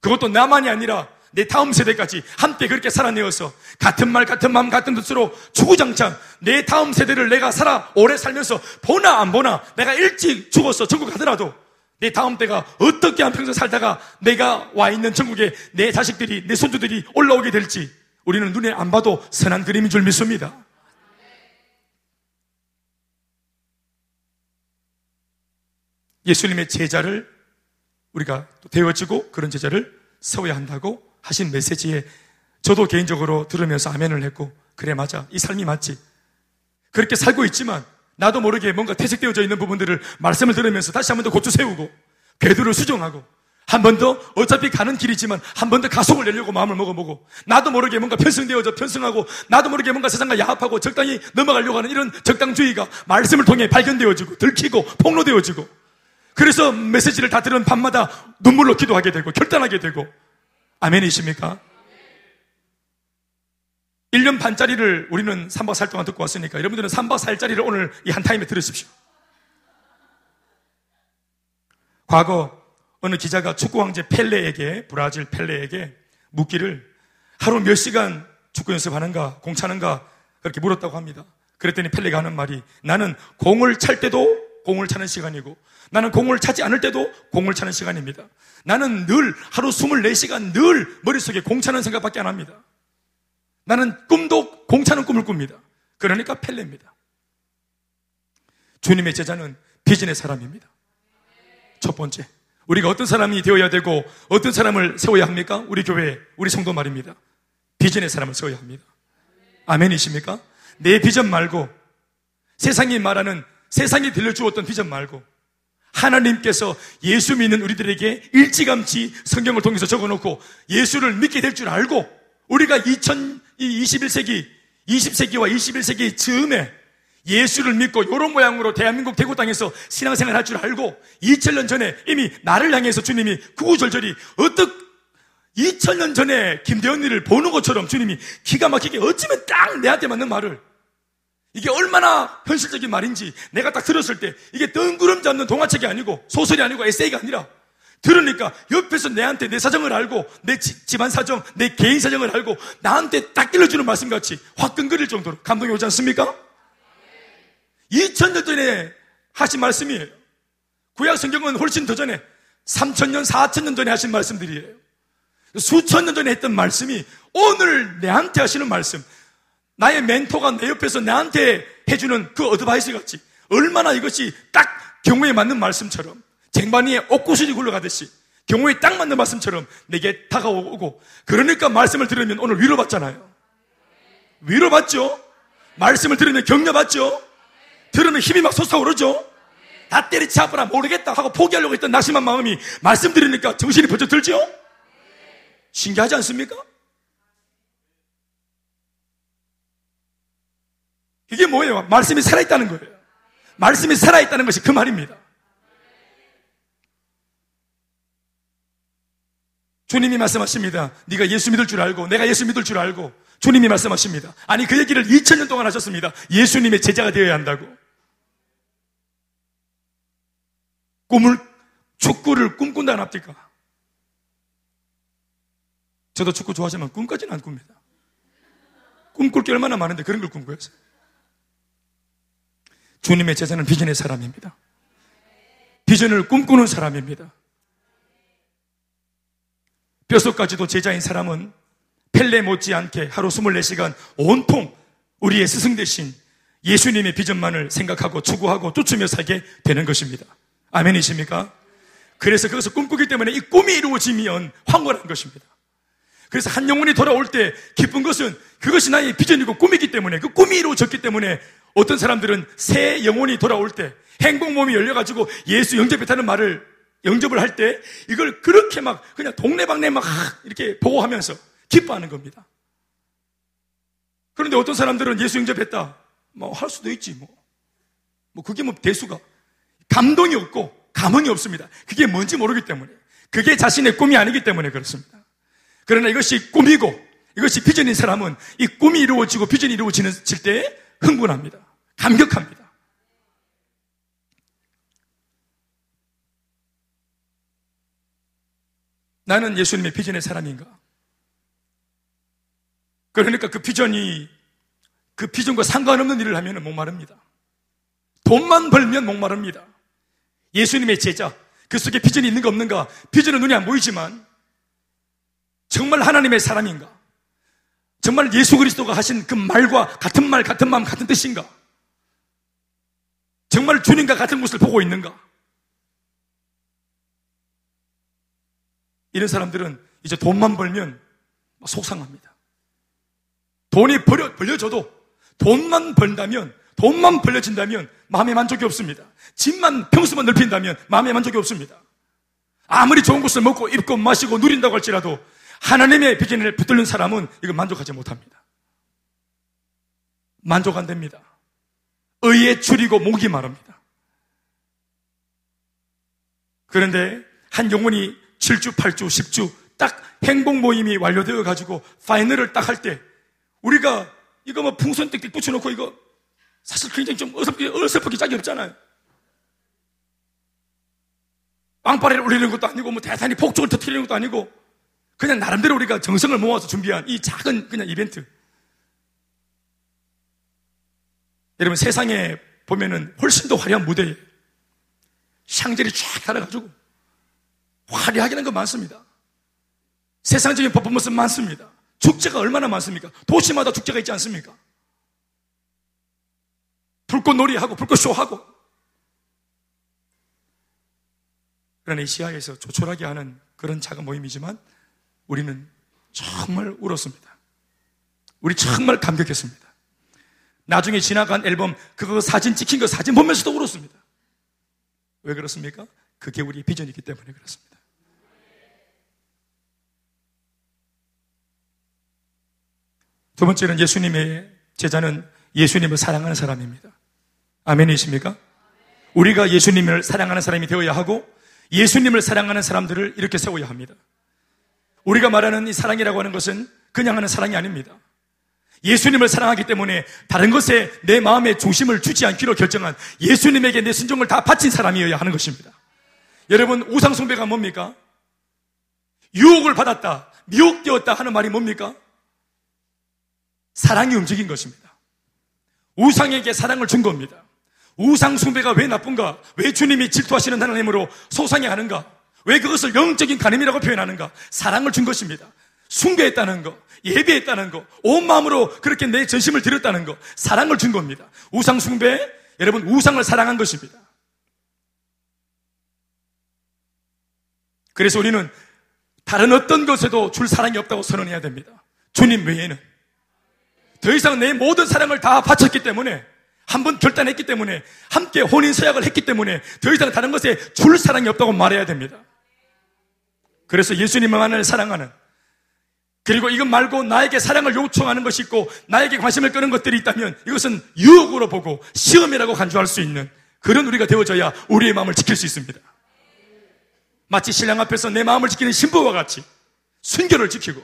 그것도 나만이 아니라 내 다음 세대까지 함께 그렇게 살아내어서 같은 말, 같은 마음, 같은 뜻으로 주구장창 내 다음 세대를 내가 살아 오래 살면서 보나 안 보나 내가 일찍 죽어서 전국 가더라도 내 다음 때가 어떻게 한 평생 살다가 내가 와 있는 전국에 내 자식들이, 내 손주들이 올라오게 될지 우리는 눈에 안 봐도 선한 그림인 줄 믿습니다. 예수님의 제자를 우리가 또 되어지고 그런 제자를 세워야 한다고 하신 메시지에 저도 개인적으로 들으면서 아멘을 했고 그래 맞아. 이 삶이 맞지. 그렇게 살고 있지만 나도 모르게 뭔가 퇴색되어져 있는 부분들을 말씀을 들으면서 다시 한 번 더 고추 세우고 궤도를 수정하고 한 번 더 어차피 가는 길이지만 한 번 더 가속을 내려고 마음을 먹어보고 나도 모르게 뭔가 편승되어져 편승하고 나도 모르게 뭔가 세상과 야합하고 적당히 넘어가려고 하는 이런 적당주의가 말씀을 통해 발견되어지고 들키고 폭로되어지고 그래서 메시지를 다 들은 밤마다 눈물로 기도하게 되고 결단하게 되고 아멘이십니까? 1년 반짜리를 우리는 3박 4일 동안 듣고 왔으니까 여러분들은 3박 4일짜리를 오늘 이 한 타임에 들으십시오. 과거 어느 기자가 축구 황제 펠레에게 브라질 펠레에게 묻기를 하루 몇 시간 축구 연습하는가 공차는가 그렇게 물었다고 합니다. 그랬더니 펠레가 하는 말이 나는 공을 찰 때도 공을 차는 시간이고 나는 공을 차지 않을 때도 공을 차는 시간입니다. 나는 늘 하루 24시간 늘 머릿속에 공 차는 생각밖에 안 합니다. 나는 꿈도 공 차는 꿈을 꿉니다. 그러니까 펠레입니다. 주님의 제자는 비전의 사람입니다. 첫 번째. 우리가 어떤 사람이 되어야 되고 어떤 사람을 세워야 합니까? 우리 교회, 우리 성도 말입니다. 비전의 사람을 세워야 합니다. 아멘이십니까? 내 비전 말고 세상이 말하는 세상이 들려주었던 비전 말고 하나님께서 예수 믿는 우리들에게 일찌감치 성경을 통해서 적어놓고 예수를 믿게 될 줄 알고 우리가 2021세기, 20세기와 21세기 즈음에 예수를 믿고 이런 모양으로 대한민국 대구 땅에서 신앙생활 할 줄 알고 2000년 전에 이미 나를 향해서 주님이 구구절절히 어떻게 2000년 전에 김대현이를 보는 것처럼 주님이 기가 막히게 어찌면 딱 내한테 맞는 말을 이게 얼마나 현실적인 말인지 내가 딱 들었을 때 이게 뜬구름 잡는 동화책이 아니고 소설이 아니고 에세이가 아니라 들으니까 옆에서 내한테 내 사정을 알고 내 집안 사정, 내 개인 사정을 알고 나한테 딱 일러주는 말씀같이 화끈거릴 정도로 감동이 오지 않습니까? 2000년 전에 하신 말씀이에요. 구약 성경은 훨씬 더 전에 3000년, 4000년 전에 하신 말씀들이에요. 수천 년 전에 했던 말씀이 오늘 내한테 하시는 말씀. 나의 멘토가 내 옆에서 나한테 해주는 그 어드바이스 같이 얼마나 이것이 딱 경우에 맞는 말씀처럼 쟁반위에 옥구슬이 굴러가듯이 경우에 딱 맞는 말씀처럼 내게 다가오고 그러니까 말씀을 들으면 오늘 위로받잖아요. 위로받죠? 말씀을 들으면 격려받죠? 들으면 힘이 막 솟아오르죠? 다 때리치아프라 모르겠다 하고 포기하려고 했던 낙심한 마음이 말씀 들으니까 정신이 번쩍 들죠? 신기하지 않습니까? 이게 뭐예요? 말씀이 살아있다는 거예요. 말씀이 살아있다는 것이 그 말입니다. 주님이 말씀하십니다. 네가 예수 믿을 줄 알고 내가 예수 믿을 줄 알고 주님이 말씀하십니다. 아니 그 얘기를 2000년 동안 하셨습니다. 예수님의 제자가 되어야 한다고. 꿈을 축구를 꿈꾼다 안 합니까? 저도 축구 좋아하지만 꿈까지는 안 꿉니다. 꿈꿀 게 얼마나 많은데 그런 걸 꿈꿔요. 주님의 제자는 비전의 사람입니다. 비전을 꿈꾸는 사람입니다. 뼛속까지도 제자인 사람은 펠레 못지않게 하루 24시간 온통 우리의 스승 대신 예수님의 비전만을 생각하고 추구하고 쫓으며 살게 되는 것입니다. 아멘이십니까? 그래서 그것을 꿈꾸기 때문에 이 꿈이 이루어지면 황홀한 것입니다. 그래서 한 영혼이 돌아올 때 기쁜 것은 그것이 나의 비전이고 꿈이기 때문에 그 꿈이 이루어졌기 때문에 어떤 사람들은 새 영혼이 돌아올 때 행복 몸이 열려가지고 예수 영접했다는 말을 영접을 할 때 이걸 그렇게 막 그냥 동네방네 막 이렇게 보고하면서 기뻐하는 겁니다. 그런데 어떤 사람들은 예수 영접했다. 뭐 할 수도 있지 뭐. 뭐 그게 뭐 대수가 감동이 없고 감흥이 없습니다. 그게 뭔지 모르기 때문에. 그게 자신의 꿈이 아니기 때문에 그렇습니다. 그러나 이것이 꿈이고 이것이 비전인 사람은 이 꿈이 이루어지고 비전이 이루어지는 때 흥분합니다. 감격합니다. 나는 예수님의 비전의 사람인가? 그러니까 그 비전이 그 비전과 상관없는 일을 하면 목마릅니다. 돈만 벌면 목마릅니다. 예수님의 제자, 그 속에 비전이 있는가 없는가? 비전은 눈에 안 보이지만 정말 하나님의 사람인가? 정말 예수 그리스도가 하신 그 말과 같은 말, 같은 마음, 같은 뜻인가? 정말 주님과 같은 곳을 보고 있는가? 이런 사람들은 이제 돈만 벌면 속상합니다. 돈이 벌려, 벌려져도 돈만 벌다면, 돈만 벌려진다면 마음의 만족이 없습니다. 집만, 평수만 넓힌다면 마음의 만족이 없습니다. 아무리 좋은 것을 먹고 입고 마시고 누린다고 할지라도 하나님의 비전을 붙들는 사람은 이거 만족하지 못합니다. 만족 안 됩니다. 의에 줄이고 목이 마릅니다. 그런데 한 영혼이 7주, 8주, 10주 딱 행복 모임이 완료되어 가지고 파이널을 딱 할 때 우리가 이거 뭐 풍선 띡띡 붙여놓고 이거 사실 굉장히 좀 어설프게, 어설프게 짝이 없잖아요. 빵빠레를 올리는 것도 아니고 뭐 대단히 폭죽을 터트리는 것도 아니고 그냥 나름대로 우리가 정성을 모아서 준비한 이 작은 그냥 이벤트. 여러분 세상에 보면은 훨씬 더 화려한 무대에 샹젤이 쫙 달아가지고 화려하게 하는 거 많습니다. 세상적인 퍼포먼스 많습니다. 축제가 얼마나 많습니까? 도시마다 축제가 있지 않습니까? 불꽃놀이하고 불꽃쇼하고 그러나 이 시야에서 조촐하게 하는 그런 작은 모임이지만 우리는 정말 울었습니다. 우리 정말 감격했습니다. 나중에 지나간 앨범 그거 사진 찍힌 거 사진 보면서도 울었습니다. 왜 그렇습니까? 그게 우리 비전이기 때문에 그렇습니다. 두 번째는 예수님의 제자는 예수님을 사랑하는 사람입니다. 아멘이십니까? 우리가 예수님을 사랑하는 사람이 되어야 하고 예수님을 사랑하는 사람들을 이렇게 세워야 합니다. 우리가 말하는 이 사랑이라고 하는 것은 그냥 하는 사랑이 아닙니다. 예수님을 사랑하기 때문에 다른 것에 내 마음의 중심을 주지 않기로 결정한 예수님에게 내 순종을 다 바친 사람이어야 하는 것입니다. 여러분, 우상숭배가 뭡니까? 유혹을 받았다, 미혹되었다 하는 말이 뭡니까? 사랑이 움직인 것입니다. 우상에게 사랑을 준 겁니다. 우상숭배가 왜 나쁜가? 왜 주님이 질투하시는 하나님으로 소상해 하는가? 왜 그것을 영적인 가늠이라고 표현하는가? 사랑을 준 것입니다. 숭배했다는 거, 예배했다는 거, 온 마음으로 그렇게 내 전심을 드렸다는 거, 사랑을 준 겁니다. 우상 숭배, 여러분, 우상을 사랑한 것입니다. 그래서 우리는 다른 어떤 것에도 줄 사랑이 없다고 선언해야 됩니다. 주님 외에는. 더 이상 내 모든 사랑을 다 바쳤기 때문에 한번 결단했기 때문에 함께 혼인 서약을 했기 때문에 더 이상 다른 것에 줄 사랑이 없다고 말해야 됩니다. 그래서 예수님만을 사랑하는 그리고 이것 말고 나에게 사랑을 요청하는 것이 있고 나에게 관심을 끄는 것들이 있다면 이것은 유혹으로 보고 시험이라고 간주할 수 있는 그런 우리가 되어져야 우리의 마음을 지킬 수 있습니다. 마치 신랑 앞에서 내 마음을 지키는 신부와 같이 순결을 지키고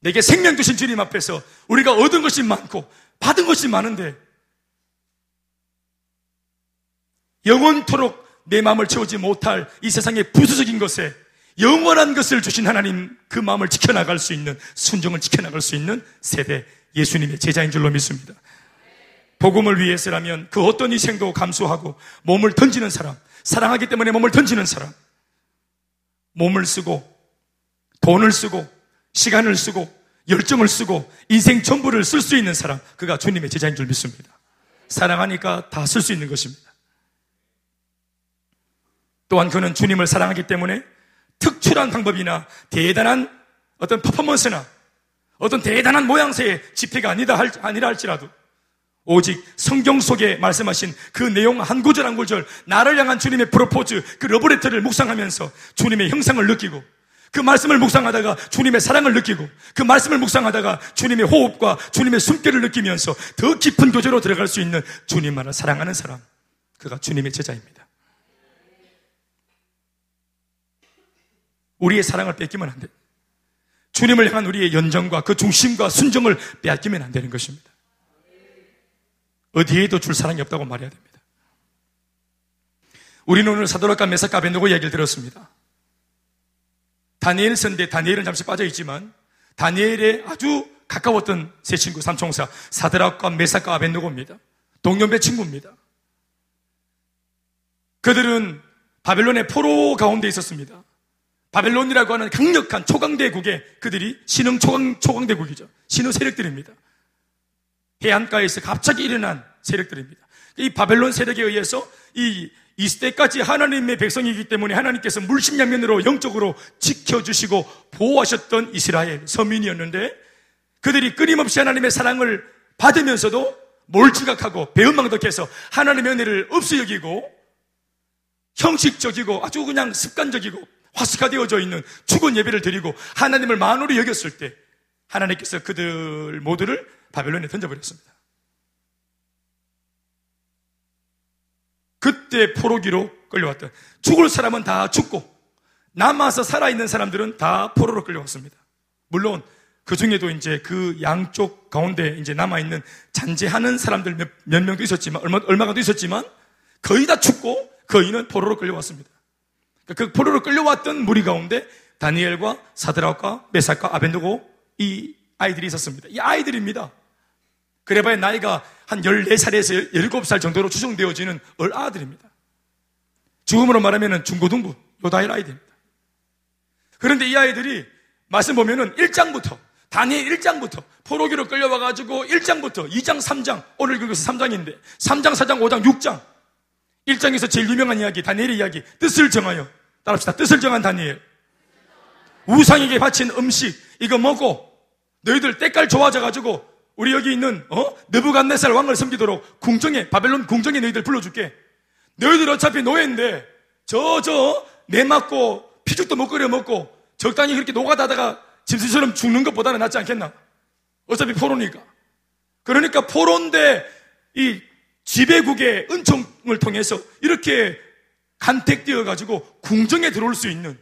내게 생명 주신 주님 앞에서 우리가 얻은 것이 많고 받은 것이 많은데 영원토록 내 마음을 채우지 못할 이 세상의 부수적인 것에 영원한 것을 주신 하나님 그 마음을 지켜나갈 수 있는 순종을 지켜나갈 수 있는 세대 예수님의 제자인 줄로 믿습니다. 복음을 위해서라면 그 어떤 희생도 감수하고 몸을 던지는 사람, 사랑하기 때문에 몸을 던지는 사람, 몸을 쓰고 돈을 쓰고 시간을 쓰고 열정을 쓰고 인생 전부를 쓸 수 있는 사람, 그가 주님의 제자인 줄 믿습니다. 사랑하니까 다 쓸 수 있는 것입니다. 또한 그는 주님을 사랑하기 때문에 특출한 방법이나 대단한 어떤 퍼포먼스나 어떤 대단한 모양새의 집회가 아니다 할, 아니라 할지라도 오직 성경 속에 말씀하신 그 내용 한 구절 한 구절 나를 향한 주님의 프로포즈 그 러브레터를 묵상하면서 주님의 형상을 느끼고 그 말씀을 묵상하다가 주님의 사랑을 느끼고 그 말씀을 묵상하다가 주님의 호흡과 주님의 숨결을 느끼면서 더 깊은 교제로 들어갈 수 있는 주님만을 사랑하는 사람 그가 주님의 제자입니다. 우리의 사랑을 뺏기면 안 돼. 주님을 향한 우리의 연정과 그 중심과 순정을 빼앗기면 안 되는 것입니다. 어디에도 줄 사랑이 없다고 말해야 됩니다. 우리는 오늘 사도락과 메사카 벤노고 이야기를 들었습니다. 다니엘 선대 다니엘은 잠시 빠져 있지만 다니엘의 아주 가까웠던 세 친구 삼총사 사드락과 메사카 아벤노고입니다. 동년배 친구입니다. 그들은 바벨론의 포로 가운데 있었습니다. 바벨론이라고 하는 강력한 초강대국에 그들이 신흥 초강, 초강대국이죠. 신흥 세력들입니다. 해안가에서 갑자기 일어난 세력들입니다. 이 바벨론 세력에 의해서 이 이스때까지 하나님의 백성이기 때문에 하나님께서 물심양면으로 영적으로 지켜주시고 보호하셨던 이스라엘 서민이었는데 그들이 끊임없이 하나님의 사랑을 받으면서도 몰지각하고 배은망덕해서 하나님의 은혜를 없이 여기고 형식적이고 아주 그냥 습관적이고 화스카되어져 있는 죽은 예배를 드리고 하나님을 만으로 여겼을 때 하나님께서 그들 모두를 바벨론에 던져버렸습니다. 그때 포로기로 끌려왔던 죽을 사람은 다 죽고 남아서 살아있는 사람들은 다 포로로 끌려왔습니다. 물론 그 중에도 이제 그 양쪽 가운데 이제 남아있는 잔재하는 사람들 몇, 몇 명도 있었지만, 얼마, 얼마가도 있었지만 거의 다 죽고 거의는 포로로 끌려왔습니다. 그 포로로 끌려왔던 무리 가운데 다니엘과 사드라과 메사카 아벤드고 이 아이들이 있었습니다. 이 아이들입니다. 그래봐야 나이가 한 14살에서 17살 정도로 추정되어지는 얼 아들입니다. 죽음으로 말하면 중고등부, 요다일 아이들입니다. 그런데 이 아이들이 말씀 보면은 1장부터, 다니엘 1장부터, 포로기로 끌려와가지고 1장부터 2장, 3장, 오늘 교에서 3장인데, 3장, 4장, 5장, 6장. 1장에서 제일 유명한 이야기, 다니엘의 이야기, 뜻을 정하여. 따라합시다. 뜻을 정한 다니엘. 우상에게 바친 음식, 이거 먹고, 너희들 때깔 좋아져가지고 우리 여기 있는 어? 느부갓네살 왕을 섬기도록 궁정에 바벨론 궁정에 너희들 불러줄게. 너희들 어차피 노예인데 저 저 내 맞고 피죽도 못 끓여 먹고 적당히 그렇게 노가다다가 짐승처럼 죽는 것보다는 낫지 않겠나? 어차피 포로니까. 그러니까 포로인데 이 지배국의 은총을 통해서 이렇게 간택되어 가지고 궁정에 들어올 수 있는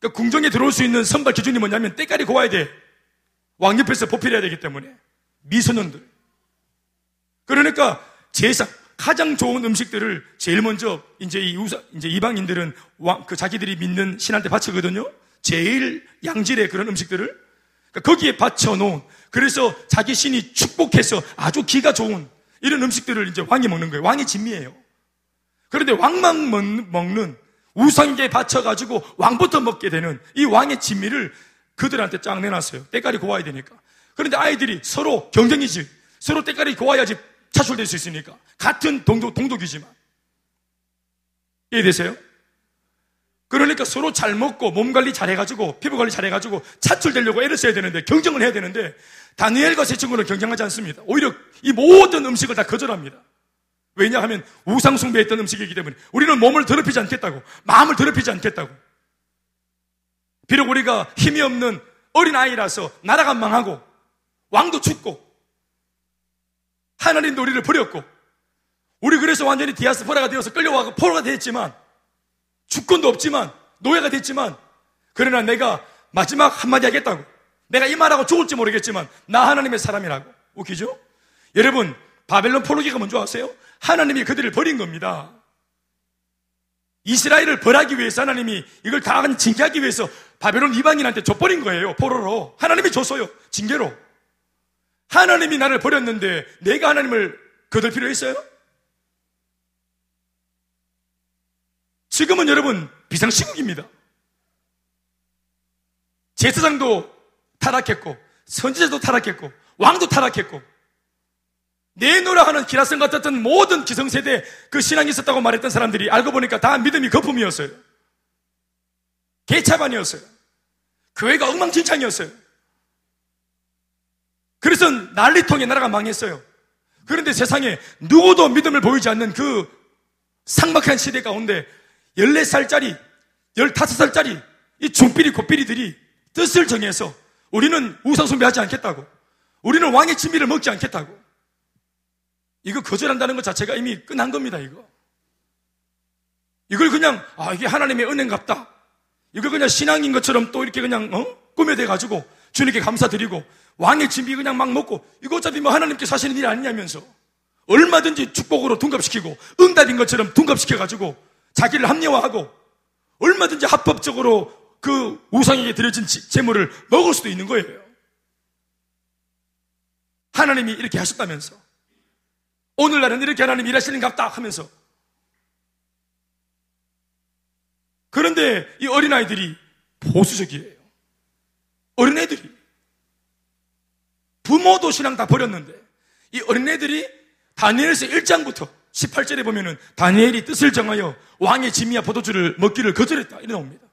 그러니까 궁정에 들어올 수 있는 선발 기준이 뭐냐면 때깔이 고와야 돼. 왕 옆에서 보필해야 되기 때문에. 미소년들. 그러니까 제사, 가장 좋은 음식들을 제일 먼저 이제 이 우사, 이제 이방인들은 왕, 그 자기들이 믿는 신한테 바치거든요. 제일 양질의 그런 음식들을 그러니까 거기에 바쳐 놓은 그래서 자기 신이 축복해서 아주 기가 좋은 이런 음식들을 이제 왕이 먹는 거예요. 왕이 진미예요. 그런데 왕만 먹는 우상에게 바쳐가지고 왕부터 먹게 되는 이 왕의 진미를 그들한테 쫙 내놨어요. 때깔이 고와야 되니까. 그런데 아이들이 서로 경쟁이지. 서로 때깔이 고와야지 차출될 수 있으니까. 같은 동독, 동독이지만. 이해되세요? 그러니까 서로 잘 먹고 몸 관리 잘 해가지고 피부 관리 잘 해가지고 차출되려고 애를 써야 되는데 경쟁을 해야 되는데 다니엘과 세 친구는 경쟁하지 않습니다. 오히려 이 모든 음식을 다 거절합니다. 왜냐하면 우상숭배했던 음식이기 때문에 우리는 몸을 더럽히지 않겠다고 마음을 더럽히지 않겠다고 비록 우리가 힘이 없는 어린 아이라서 나라가 망하고 왕도 죽고 하나님도 우리를 버렸고 우리 그래서 완전히 디아스포라가 되어서 끌려와서 포로가 됐지만 주권도 없지만 노예가 됐지만 그러나 내가 마지막 한마디 하겠다고 내가 이 말하고 죽을지 모르겠지만 나 하나님의 사람이라고 웃기죠? 여러분 바벨론 포로기가 뭔지 아세요? 하나님이 그들을 버린 겁니다 이스라엘을 벌하기 위해서 하나님이 이걸 다 징계하기 위해서 바벨론 이방인한테 줘버린 거예요 포로로 하나님이 줬어요 징계로 하나님이 나를 버렸는데 내가 하나님을 거둘 필요 있어요? 지금은 여러분 비상시국입니다. 제사장도 타락했고 선지자도 타락했고 왕도 타락했고 내노라 하는 기라성 같았던 모든 기성세대 그 신앙이 있었다고 말했던 사람들이 알고 보니까 다 믿음이 거품이었어요. 개차반이었어요. 교회가 엉망진창이었어요. 그래서 난리통에 나라가 망했어요. 그런데 세상에 누구도 믿음을 보이지 않는 그 상막한 시대 가운데 14살짜리, 15살짜리 이 중삐리 고삐리들이 뜻을 정해서 우리는 우상숭배하지 않겠다고. 우리는 왕의 진미를 먹지 않겠다고. 이거 거절한다는 것 자체가 이미 끝난 겁니다, 이거. 이걸 그냥, 아, 이게 하나님의 은혜인갑다. 이걸 그냥 신앙인 것처럼 또 이렇게 그냥, 어? 꾸며대가지고 주님께 감사드리고 왕의 진비 그냥 막 먹고 이거 어차피 뭐 하나님께 사시는 일이 아니냐면서 얼마든지 축복으로 둔갑시키고 응답인 것처럼 둔갑시켜가지고 자기를 합리화하고 얼마든지 합법적으로 그 우상에게 드려진 재물을 먹을 수도 있는 거예요. 하나님이 이렇게 하셨다면서 오늘날은 이렇게 하나님 일하시는 갑다 하면서 그런데 이 어린아이들이 보수적이에요. 어린애들이 부모도 신앙 다 버렸는데 이 어린애들이 다니엘서 1장부터 18절에 보면은 다니엘이 뜻을 정하여 왕의 진미와 포도주를 먹기를 거절했다. 이래 나옵니다.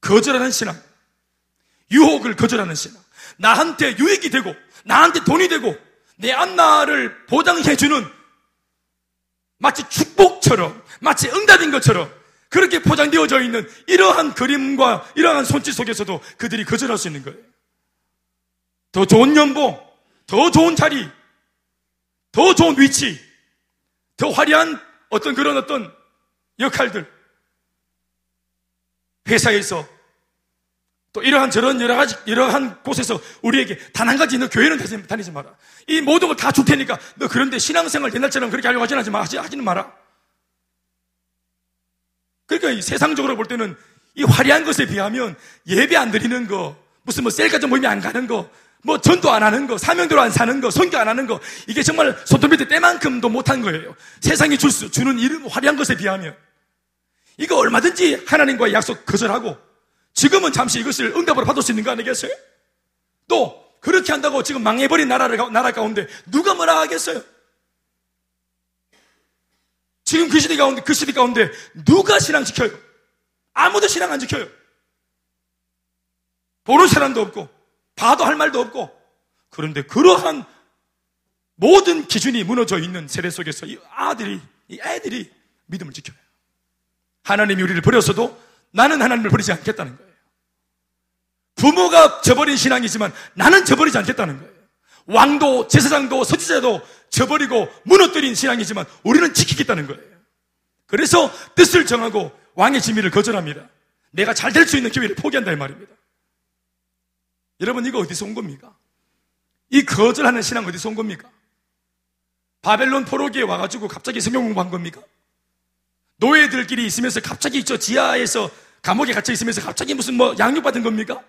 거절하는 신앙. 유혹을 거절하는 신앙. 나한테 유익이 되고, 나한테 돈이 되고, 내 안나를 보장해주는 마치 축복처럼, 마치 응답인 것처럼 그렇게 포장되어져 있는 이러한 그림과 이러한 손짓 속에서도 그들이 거절할 수 있는 거예요. 더 좋은 연봉, 더 좋은 자리, 더 좋은 위치, 더 화려한 어떤 그런 어떤 역할들. 회사에서 또 이러한 저런 여러 가지, 이러한 곳에서 우리에게 단 한 가지 너 교회는 다니지 마라. 이 모든 걸 다 줄 테니까 너 그런데 신앙생활 옛날처럼 그렇게 하려고 하지 마. 하지는 마라. 그러니까 세상적으로 볼 때는 이 화려한 것에 비하면 예배 안 드리는 거, 무슨 뭐 셀카전 모임에 안 가는 거, 뭐 전도 안 하는 거, 사명대로 안 사는 거, 선교 안 하는 거, 이게 정말 밑에 때만큼도 못한 거예요. 세상이 줄 수, 주는 이름 화려한 것에 비하면. 이거 얼마든지 하나님과의 약속 거절하고, 지금은 잠시 이것을 응답으로 받을 수 있는 거 아니겠어요? 또, 그렇게 한다고 지금 망해버린 나라를, 나라 가운데 누가 뭐라 하겠어요? 지금 그 시대 가운데, 그 시대 가운데 누가 신앙 지켜요? 아무도 신앙 안 지켜요. 보는 사람도 없고, 봐도 할 말도 없고, 그런데 그러한 모든 기준이 무너져 있는 세대 속에서 이 아들이, 이 애들이 믿음을 지켜요. 하나님이 우리를 버렸어도 나는 하나님을 버리지 않겠다는 거예요. 부모가 저버린 신앙이지만 나는 저버리지 않겠다는 거예요. 왕도, 제사장도, 서지자도 저버리고 무너뜨린 신앙이지만 우리는 지키겠다는 거예요. 그래서 뜻을 정하고 왕의 지미를 거절합니다. 내가 잘 될 수 있는 기회를 포기한다 이 말입니다. 여러분 이거 어디서 온 겁니까? 이 거절하는 신앙 어디서 온 겁니까? 바벨론 포로기에 와가지고 갑자기 성경 공부한 겁니까? 노예들끼리 있으면서 갑자기 저 지하에서 감옥에 갇혀 있으면서 갑자기 무슨 뭐 양육받은 겁니까?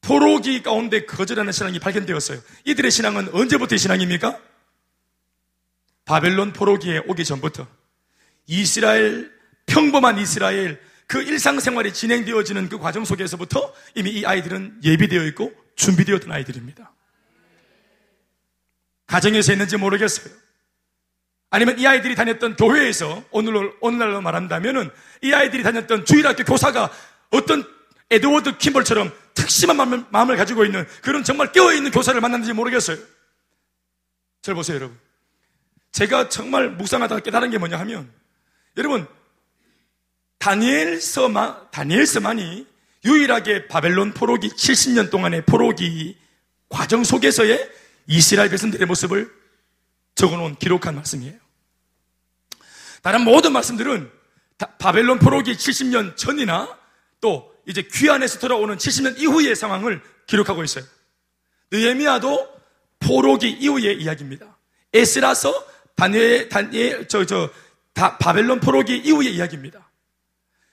포로기 가운데 거절하는 신앙이 발견되었어요. 이들의 신앙은 언제부터의 신앙입니까? 바벨론 포로기에 오기 전부터 이스라엘, 평범한 이스라엘 그 일상생활이 진행되어지는 그 과정 속에서부터 이미 이 아이들은 예비되어 있고 준비되었던 아이들입니다. 가정에서 했는지 모르겠어요. 아니면 이 아이들이 다녔던 교회에서 오늘, 오늘날로 말한다면은 이 아이들이 다녔던 주일학교 교사가 어떤 에드워드 킴벌처럼 특심한 마음을, 마음을 가지고 있는 그런 정말 깨어있는 교사를 만났는지 모르겠어요. 잘 보세요, 여러분. 제가 정말 묵상하다가 깨달은 게 뭐냐 하면, 여러분, 다니엘서만, 다니엘서만이 유일하게 바벨론 포로기 70년 동안의 포로기 과정 속에서의 이스라엘 백성들의 모습을 적어놓은 기록한 말씀이에요. 다른 모든 말씀들은 바벨론 포로기 70년 전이나 또 이제 귀환에서 돌아오는 70년 이후의 상황을 기록하고 있어요. 느헤미야도 포로기 이후의 이야기입니다. 에스라서 다니엘, 다니엘, 저, 저, 다 바벨론 포로기 이후의 이야기입니다.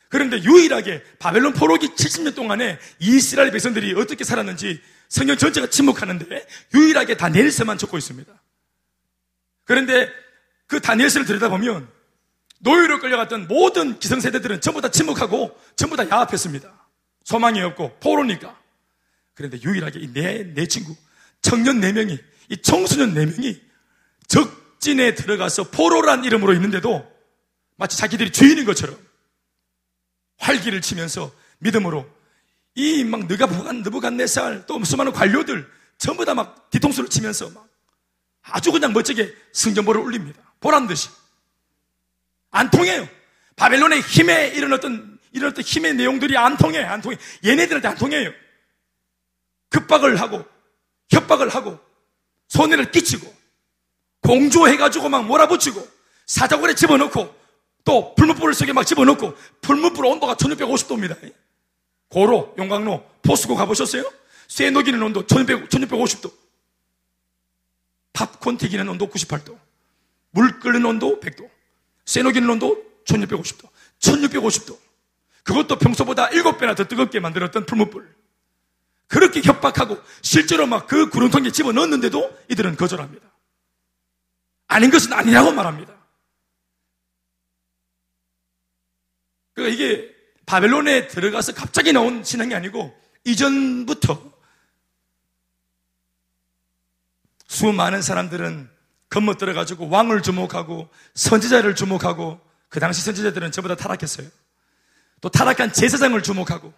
그런데 유일하게 바벨론 포로기 70년 동안에 이스라엘 백성들이 어떻게 살았는지 성경 전체가 침묵하는데 유일하게 다니엘서만 적고 있습니다. 그런데 그 다니엘서를 들여다보면 노예로 끌려갔던 모든 기성세대들은 전부 다 침묵하고 전부 다 야합했습니다. 소망이 없고 포로니까. 그런데 유일하게 이 내, 내 친구 청년 4명이 이 청소년 4명이 적 적진에 들어가서 포로란 이름으로 있는데도 마치 자기들이 주인인 것처럼 활기를 치면서 믿음으로 이 막 느가 부간 느부간네살 또 수많은 관료들 전부 다 막 뒤통수를 치면서 막 아주 그냥 멋지게 성전보를 울립니다. 보란 듯이. 안 통해요. 바벨론의 힘에 이런 어떤, 이런 어떤 힘의 내용들이 안 통해, 안 통해. 얘네들한테 안 통해요. 급박을 하고, 협박을 하고, 손해를 끼치고, 공조해가지고 막 몰아붙이고, 사자굴에 집어넣고, 또 풀무불 속에 막 집어넣고, 풀무불 온도가 1650도입니다. 고로, 용광로, 포스코 가보셨어요? 쇠 녹이는 온도 1600, 1650도. 팝콘 튀기는 온도 98도. 물 끓는 온도 100도. 온도 1650도. 1650도. 그것도 평소보다 7배나 더 뜨겁게 만들었던 풀무불. 그렇게 협박하고 실제로 막 그 구렁텅이에 집어 넣었는데도 이들은 거절합니다. 아닌 것은 아니라고 말합니다. 그러니까 이게 바벨론에 들어가서 갑자기 나온 신앙이 아니고 이전부터 수많은 사람들은 건너들어 가지고 왕을 주목하고 선지자를 주목하고 그 당시 선지자들은 저보다 타락했어요. 또 타락한 제사장을 주목하고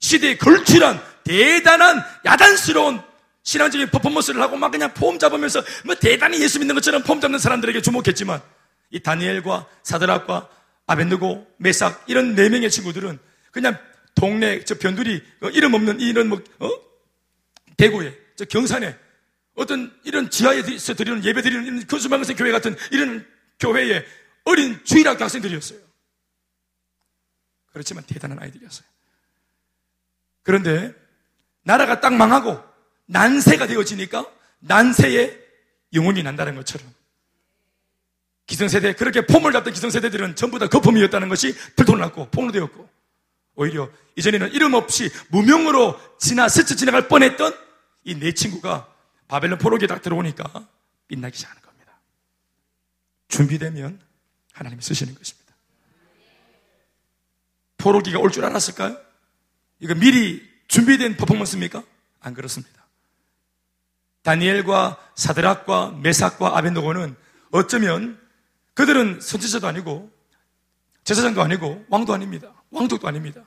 시대에 걸출한 대단한 야단스러운 신앙적인 퍼포먼스를 하고 막 그냥 폼 잡으면서 뭐 대단히 예수 믿는 것처럼 폼 잡는 사람들에게 주목했지만 이 다니엘과 사드락과 아벤느고 메삭 이런 네 명의 친구들은 그냥 동네 저 변두리 어, 이름 없는 이런 뭐 어? 대구에 저 경산에 어떤 이런 지하에서 드리는 예배 드리는 이런 근수방생 교회 같은 이런 교회에 어린 주일학교 학생들이었어요. 그렇지만 대단한 아이들이었어요. 그런데 나라가 딱 망하고 난세가 되어지니까 난세에 영혼이 난다는 것처럼 기성세대, 그렇게 폼을 잡던 기성세대들은 전부 다 거품이었다는 것이 들통났고 폭로되었고 오히려 이전에는 이름 없이 무명으로 지나 스쳐 지나갈 뻔했던 이 네 친구가 바벨론 포로기에 딱 들어오니까 빛나기 시작하는 겁니다. 준비되면 하나님이 쓰시는 것입니다. 포로기가 올 줄 알았을까요? 이거 미리 준비된 퍼포먼스입니까? 안 그렇습니다. 다니엘과 사드락과 메삭과 아벤노고는 어쩌면 그들은 선지자도 아니고 제사장도 아니고 왕도 아닙니다. 왕족도 아닙니다.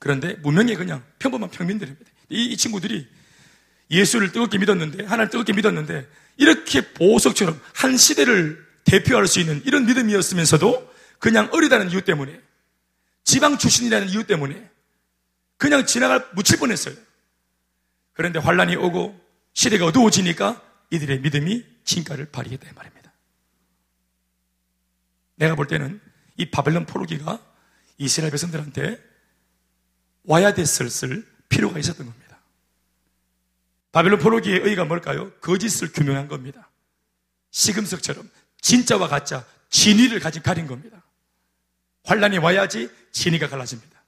그런데 무명의 그냥 평범한 평민들입니다. 이, 이 친구들이 예수를 뜨겁게 믿었는데 하나님 뜨겁게 믿었는데 이렇게 보석처럼 한 시대를 대표할 수 있는 이런 믿음이었으면서도 그냥 어리다는 이유 때문에 지방 출신이라는 이유 때문에 그냥 지나갈 묻힐 뻔했어요. 그런데 환란이 오고 시대가 어두워지니까 이들의 믿음이 진가를 발휘했다 말입니다. 내가 볼 때는 이 바벨론 포로기가 이스라엘 백성들한테 와야 됐을 필요가 있었던 겁니다. 바벨론 포로기의 의의가 뭘까요? 거짓을 규명한 겁니다. 시금석처럼 진짜와 가짜, 진위를 가진 가린 겁니다. 환란이 와야지 진위가 갈라집니다.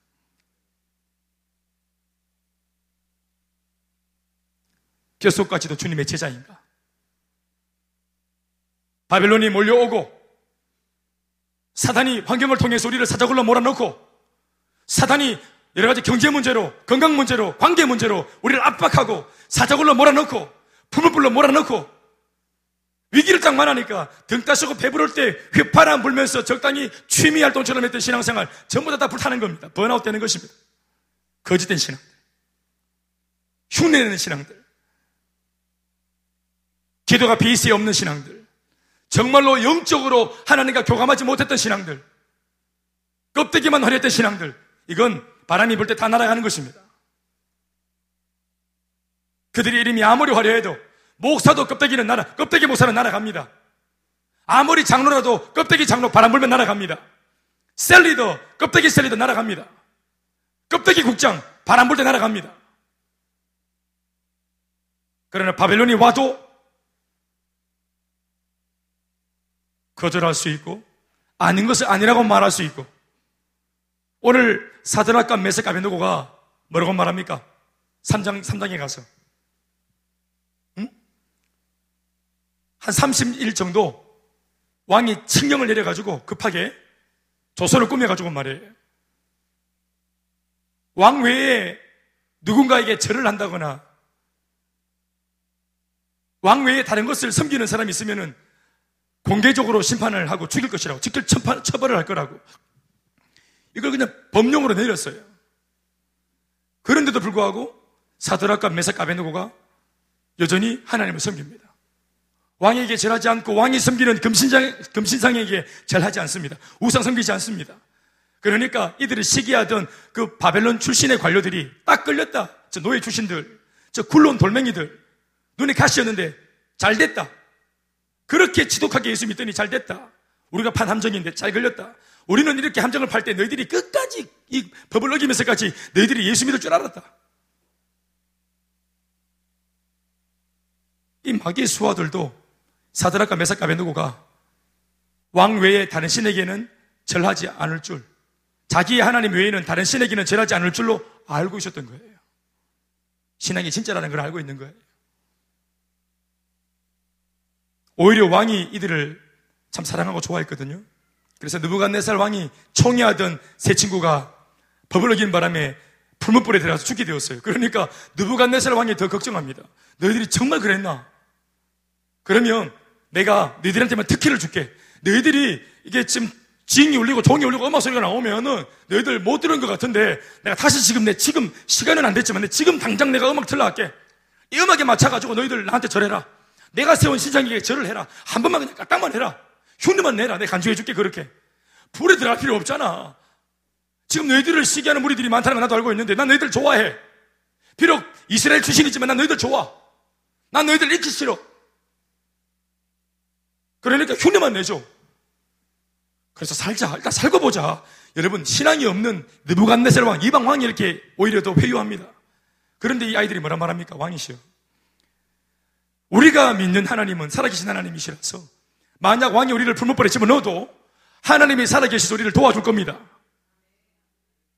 뼛속까지도 주님의 제자인가? 바벨론이 몰려오고 사단이 환경을 통해서 우리를 사자굴로 몰아넣고 사단이 여러 가지 경제 문제로, 건강 문제로, 관계 문제로 우리를 압박하고 사자굴로 몰아넣고 품을불로 몰아넣고 위기를 딱 만하니까 등 따시고 배부를 때 휘파람 불면서 적당히 취미 활동처럼 했던 신앙생활 전부 다 다 불타는 겁니다. 번아웃 되는 것입니다. 거짓된 신앙들. 흉내내는 신앙들. 기도가 베이스에 없는 신앙들. 정말로 영적으로 하나님과 교감하지 못했던 신앙들. 껍데기만 화려했던 신앙들. 이건 바람이 불 때 다 날아가는 것입니다. 그들의 이름이 아무리 화려해도 목사도 껍데기는 날아, 껍데기 목사는 날아갑니다. 아무리 장로라도 껍데기 장로 바람 불면 날아갑니다. 셀리더, 껍데기 셀리더 날아갑니다. 껍데기 국장, 바람 불 때 날아갑니다. 그러나 바벨론이 와도 거절할 수 있고 아닌 것을 아니라고 말할 수 있고 오늘 사드락과 메삭 아벳느고가 뭐라고 말합니까? 3장 3장에 가서 응? 한 30일 정도 왕이 칙령을 내려가지고 급하게 조서를 꾸며가지고 말해요. 왕 외에 누군가에게 절을 한다거나 왕 외에 다른 것을 섬기는 사람이 있으면은 공개적으로 심판을 하고 죽일 것이라고, 직접 처벌을 할 거라고. 이걸 그냥 법령으로 내렸어요. 그런데도 불구하고 사드락과 메삭 아베누고가 여전히 하나님을 섬깁니다. 왕에게 절하지 않고 왕이 섬기는 금신상, 금신상에게 절하지 않습니다. 우상 섬기지 않습니다. 그러니까 이들이 시기하던 그 바벨론 출신의 관료들이 딱 끌렸다. 저 노예 출신들, 저 굴러온 돌멩이들, 눈에 가시였는데 잘 됐다. 그렇게 지독하게 예수 믿더니 잘 됐다. 우리가 판 함정인데 잘 걸렸다. 우리는 이렇게 함정을 팔 때 너희들이 끝까지 이 법을 어기면서까지 너희들이 예수 믿을 줄 알았다. 이 마귀의 수하들도 사드락과 메사카 베누고가 왕 외에 다른 신에게는 절하지 않을 줄, 자기의 하나님 외에는 다른 신에게는 절하지 않을 줄로 알고 있었던 거예요. 신앙이 진짜라는 걸 알고 있는 거예요. 오히려 왕이 이들을 참 사랑하고 좋아했거든요. 그래서 느부갓네살 왕이 총애하던 세 친구가 법을 어긴 바람에 풀무불에 들어가서 죽게 되었어요. 그러니까 느부갓네살 왕이 더 걱정합니다. 너희들이 정말 그랬나? 그러면 내가 너희들한테만 특혜를 줄게. 너희들이 이게 지금 징이 울리고 종이 울리고 음악 소리가 나오면은 너희들 못 들은 것 같은데 내가 다시 지금 내 지금 시간은 안 됐지만 내 지금 당장 내가 음악 틀어갈게. 이 음악에 맞춰가지고 너희들 나한테 절해라. 내가 세운 신장에게 절을 해라. 한 번만 그냥 까딱만 해라. 흉내만 내라. 내가 간주해줄게 그렇게. 불에 들어갈 필요 없잖아. 지금 너희들을 시기하는 무리들이 많다는 걸 나도 알고 있는데 난 너희들 좋아해. 비록 이스라엘 출신이지만 난 너희들 좋아. 난 너희들 잊기 싫어. 그러니까 흉내만 내죠. 그래서 살자. 일단 살고 보자. 여러분, 신앙이 없는 느부갓네살 왕, 이방 왕이 이렇게 오히려 더 회유합니다. 그런데 이 아이들이 뭐라 말합니까? 왕이시여. 우리가 믿는 하나님은 살아계신 하나님이시라서 만약 왕이 우리를 풀무불에 집어넣어도 하나님이 살아계시서 우리를 도와줄 겁니다.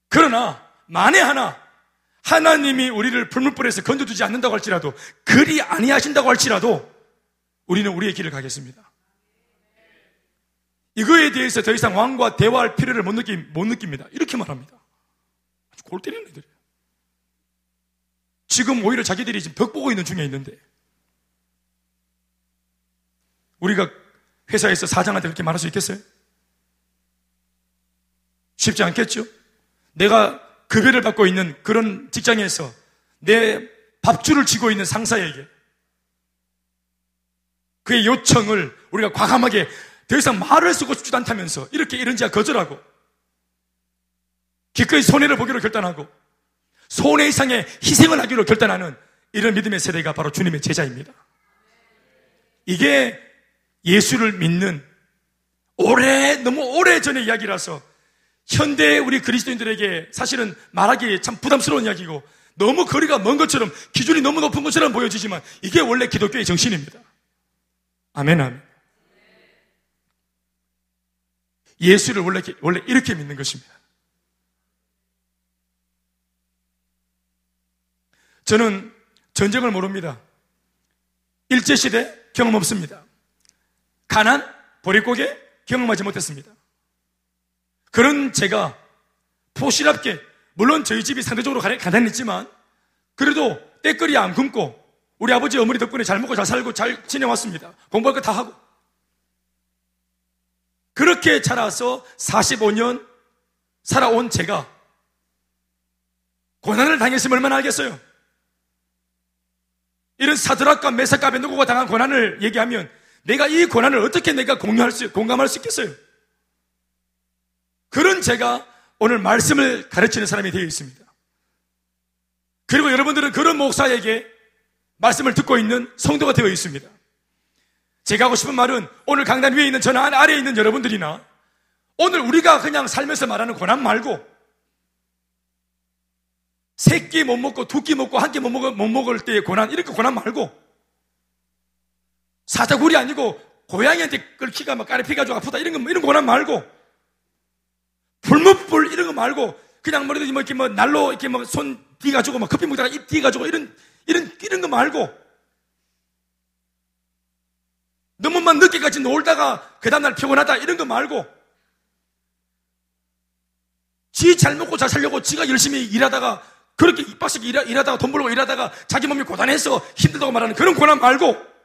그러나 만에 하나 하나님이 우리를 풀무불에서 건져두지 않는다고 할지라도 그리 아니하신다고 할지라도 우리는 우리의 길을 가겠습니다. 이거에 대해서 더 이상 왕과 대화할 필요를 못, 느끼, 못 느낍니다. 이렇게 말합니다. 아주 골 때리는 애들이에요. 지금 오히려 자기들이 지금 벽 보고 있는 중에 있는데 우리가 회사에서 사장한테 그렇게 말할 수 있겠어요? 쉽지 않겠죠? 내가 급여를 받고 있는 그런 직장에서 내 밥줄을 쥐고 있는 상사에게 그의 요청을 우리가 과감하게 더 이상 말을 쓰고 싶지도 않다면서 이렇게 이런 지야 거절하고 기꺼이 손해를 보기로 결단하고 손해 이상의 희생을 하기로 결단하는 이런 믿음의 세대가 바로 주님의 제자입니다. 이게 예수를 믿는 오래 너무 오래 전의 이야기라서 현대 우리 그리스도인들에게 사실은 말하기 참 부담스러운 이야기고 너무 거리가 먼 것처럼 기준이 너무 높은 것처럼 보여지지만 이게 원래 기독교의 정신입니다. 아멘 아멘. 예수를 원래, 원래 이렇게 믿는 것입니다. 저는 전쟁을 모릅니다. 일제시대 경험 없습니다. 가난, 보릿고개 경험하지 못했습니다. 그런 제가 포시랍게, 물론 저희 집이 상대적으로 가난했지만, 그래도 때거리 안 굶고, 우리 아버지 어머니 덕분에 잘 먹고 잘 살고 잘 지내왔습니다. 공부할 거 다 하고. 그렇게 자라서 45년 살아온 제가 고난을 당했으면 얼마나 알겠어요? 이런 사드락과 메사카 베누고가 당한 고난을 얘기하면 내가 이 고난을 어떻게 내가 공유할 수, 공감할 수 있겠어요? 그런 제가 오늘 말씀을 가르치는 사람이 되어 있습니다. 그리고 여러분들은 그런 목사에게 말씀을 듣고 있는 성도가 되어 있습니다. 제가 하고 싶은 말은 오늘 강단 위에 있는 전화 아래에 있는 여러분들이나 오늘 우리가 그냥 살면서 말하는 고난 말고 세 끼 못 먹고 두 끼 먹고 한 끼 못 먹을 때의 고난 이렇게 고난 말고 사자굴이 아니고 고양이한테 끌키가 막 까리피가 지 아프다 이런 거 이런 고난 말고. 불무불 이런 거 말고 그냥 머리도 뭐 이렇게 뭐 날로 이렇게 뭐손 뒤가지고 막 커피 먹다가 입 뒤가지고 이런 이런 이런 거 말고. 너무만 늦게까지 놀다가 그 다음날 피곤하다 이런 거 말고. 지 잘 먹고 잘 살려고 지가 열심히 일하다가 그렇게 이빠씩 일하, 일하다가 돈 벌고 일하다가 자기 몸이 고단해서 힘들다고 말하는 그런 고난 말고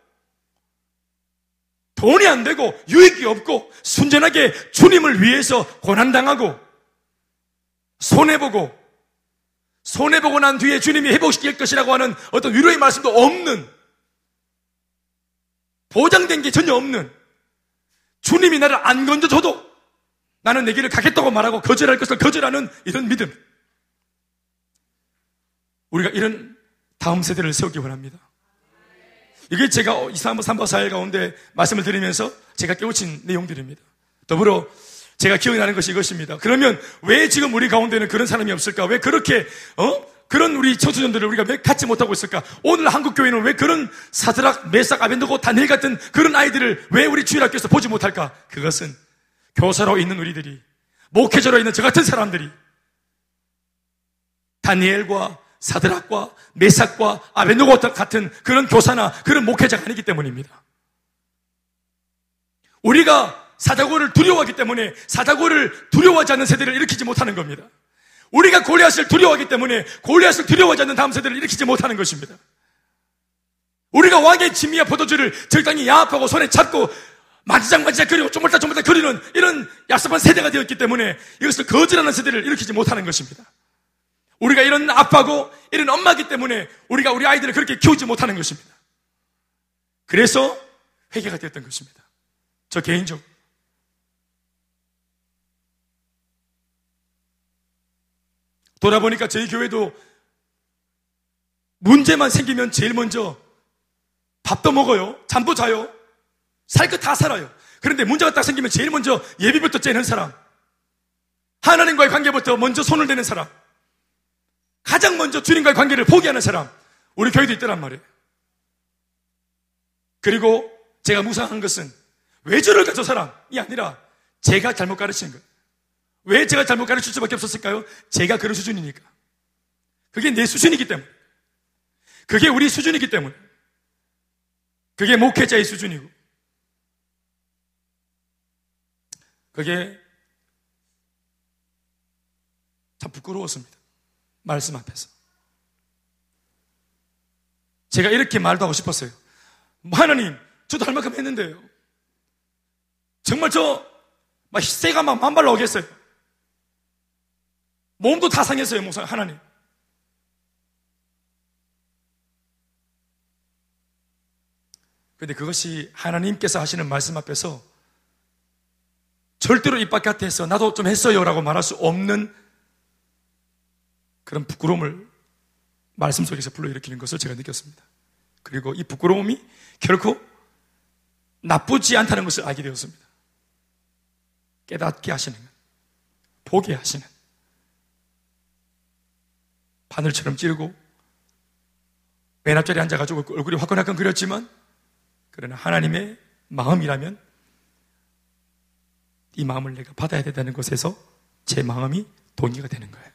돈이 안 되고 유익이 없고 순전하게 주님을 위해서 고난당하고 손해보고 손해보고 난 뒤에 주님이 회복시킬 것이라고 하는 어떤 위로의 말씀도 없는 보장된 게 전혀 없는 주님이 나를 안 건져줘도 나는 내 길을 가겠다고 말하고 거절할 것을 거절하는 이런 믿음. 우리가 이런 다음 세대를 세우기 원합니다. 이게 제가 2, 3, 3박 4일 가운데 말씀을 드리면서 제가 깨우친 내용들입니다. 더불어 제가 기억나는 것이 이것입니다. 그러면 왜 지금 우리 가운데는 그런 사람이 없을까? 왜 그렇게, 어? 그런 우리 청소년들을 우리가 왜 갖지 못하고 있을까? 오늘 한국 교회는 왜 그런 사드락, 메삭, 아벤드고, 다니엘 같은 그런 아이들을 왜 우리 주일학교에서 보지 못할까? 그것은 교사로 있는 우리들이, 목회자로 있는 저 같은 사람들이, 다니엘과 사드락과 메삭과 아벤드고 같은 그런 교사나 그런 목회자가 아니기 때문입니다. 우리가 사자고를 두려워하기 때문에 사자고를 두려워하지 않는 세대를 일으키지 못하는 겁니다. 우리가 골리앗을 두려워하기 때문에 골리앗을 두려워하지 않는 다음 세대를 일으키지 못하는 것입니다. 우리가 왕의 진미와 포도주를 적당히 야합하고 손에 잡고 만지작만지작 그리고 쪼물딱쪼물딱 그리는 이런 약섭한 세대가 되었기 때문에 이것을 거절하는 세대를 일으키지 못하는 것입니다. 우리가 이런 아빠고 이런 엄마기 때문에 우리가 우리 아이들을 그렇게 키우지 못하는 것입니다. 그래서 회개가 되었던 것입니다. 저 개인적으로. 돌아보니까 저희 교회도 문제만 생기면 제일 먼저 밥도 먹어요. 잠도 자요. 살 것 다 살아요. 그런데 문제가 딱 생기면 제일 먼저 예비부터 째는 사람. 하나님과의 관계부터 먼저 손을 대는 사람. 가장 먼저 주님과의 관계를 포기하는 사람. 우리 교회도 있더란 말이에요. 그리고 제가 무상한 것은 왜 저럴까 저 사람이 아니라 제가 잘못 가르치는 거예요. 왜 제가 잘못 가르칠 수밖에 없었을까요? 제가 그런 수준이니까. 그게 내 수준이기 때문에. 그게 우리 수준이기 때문에. 그게 목회자의 수준이고. 그게 참 부끄러웠습니다. 말씀 앞에서. 제가 이렇게 말도 하고 싶었어요. 뭐 하나님, 저도 할 만큼 했는데요. 정말 저, 막, 새가 막 만발로 오겠어요. 몸도 다 상했어요, 목사 하나님. 근데 그것이 하나님께서 하시는 말씀 앞에서 절대로 입 바깥에서 나도 좀 했어요라고 말할 수 없는 그런 부끄러움을 말씀 속에서 불러일으키는 것을 제가 느꼈습니다. 그리고 이 부끄러움이 결코 나쁘지 않다는 것을 알게 되었습니다. 깨닫게 하시는, 보게 하시는, 바늘처럼 찌르고 맨 앞자리에 앉아가지고 얼굴이 화끈화끈 그렸지만 그러나 하나님의 마음이라면 이 마음을 내가 받아야 된다는 것에서 제 마음이 동의가 되는 거예요.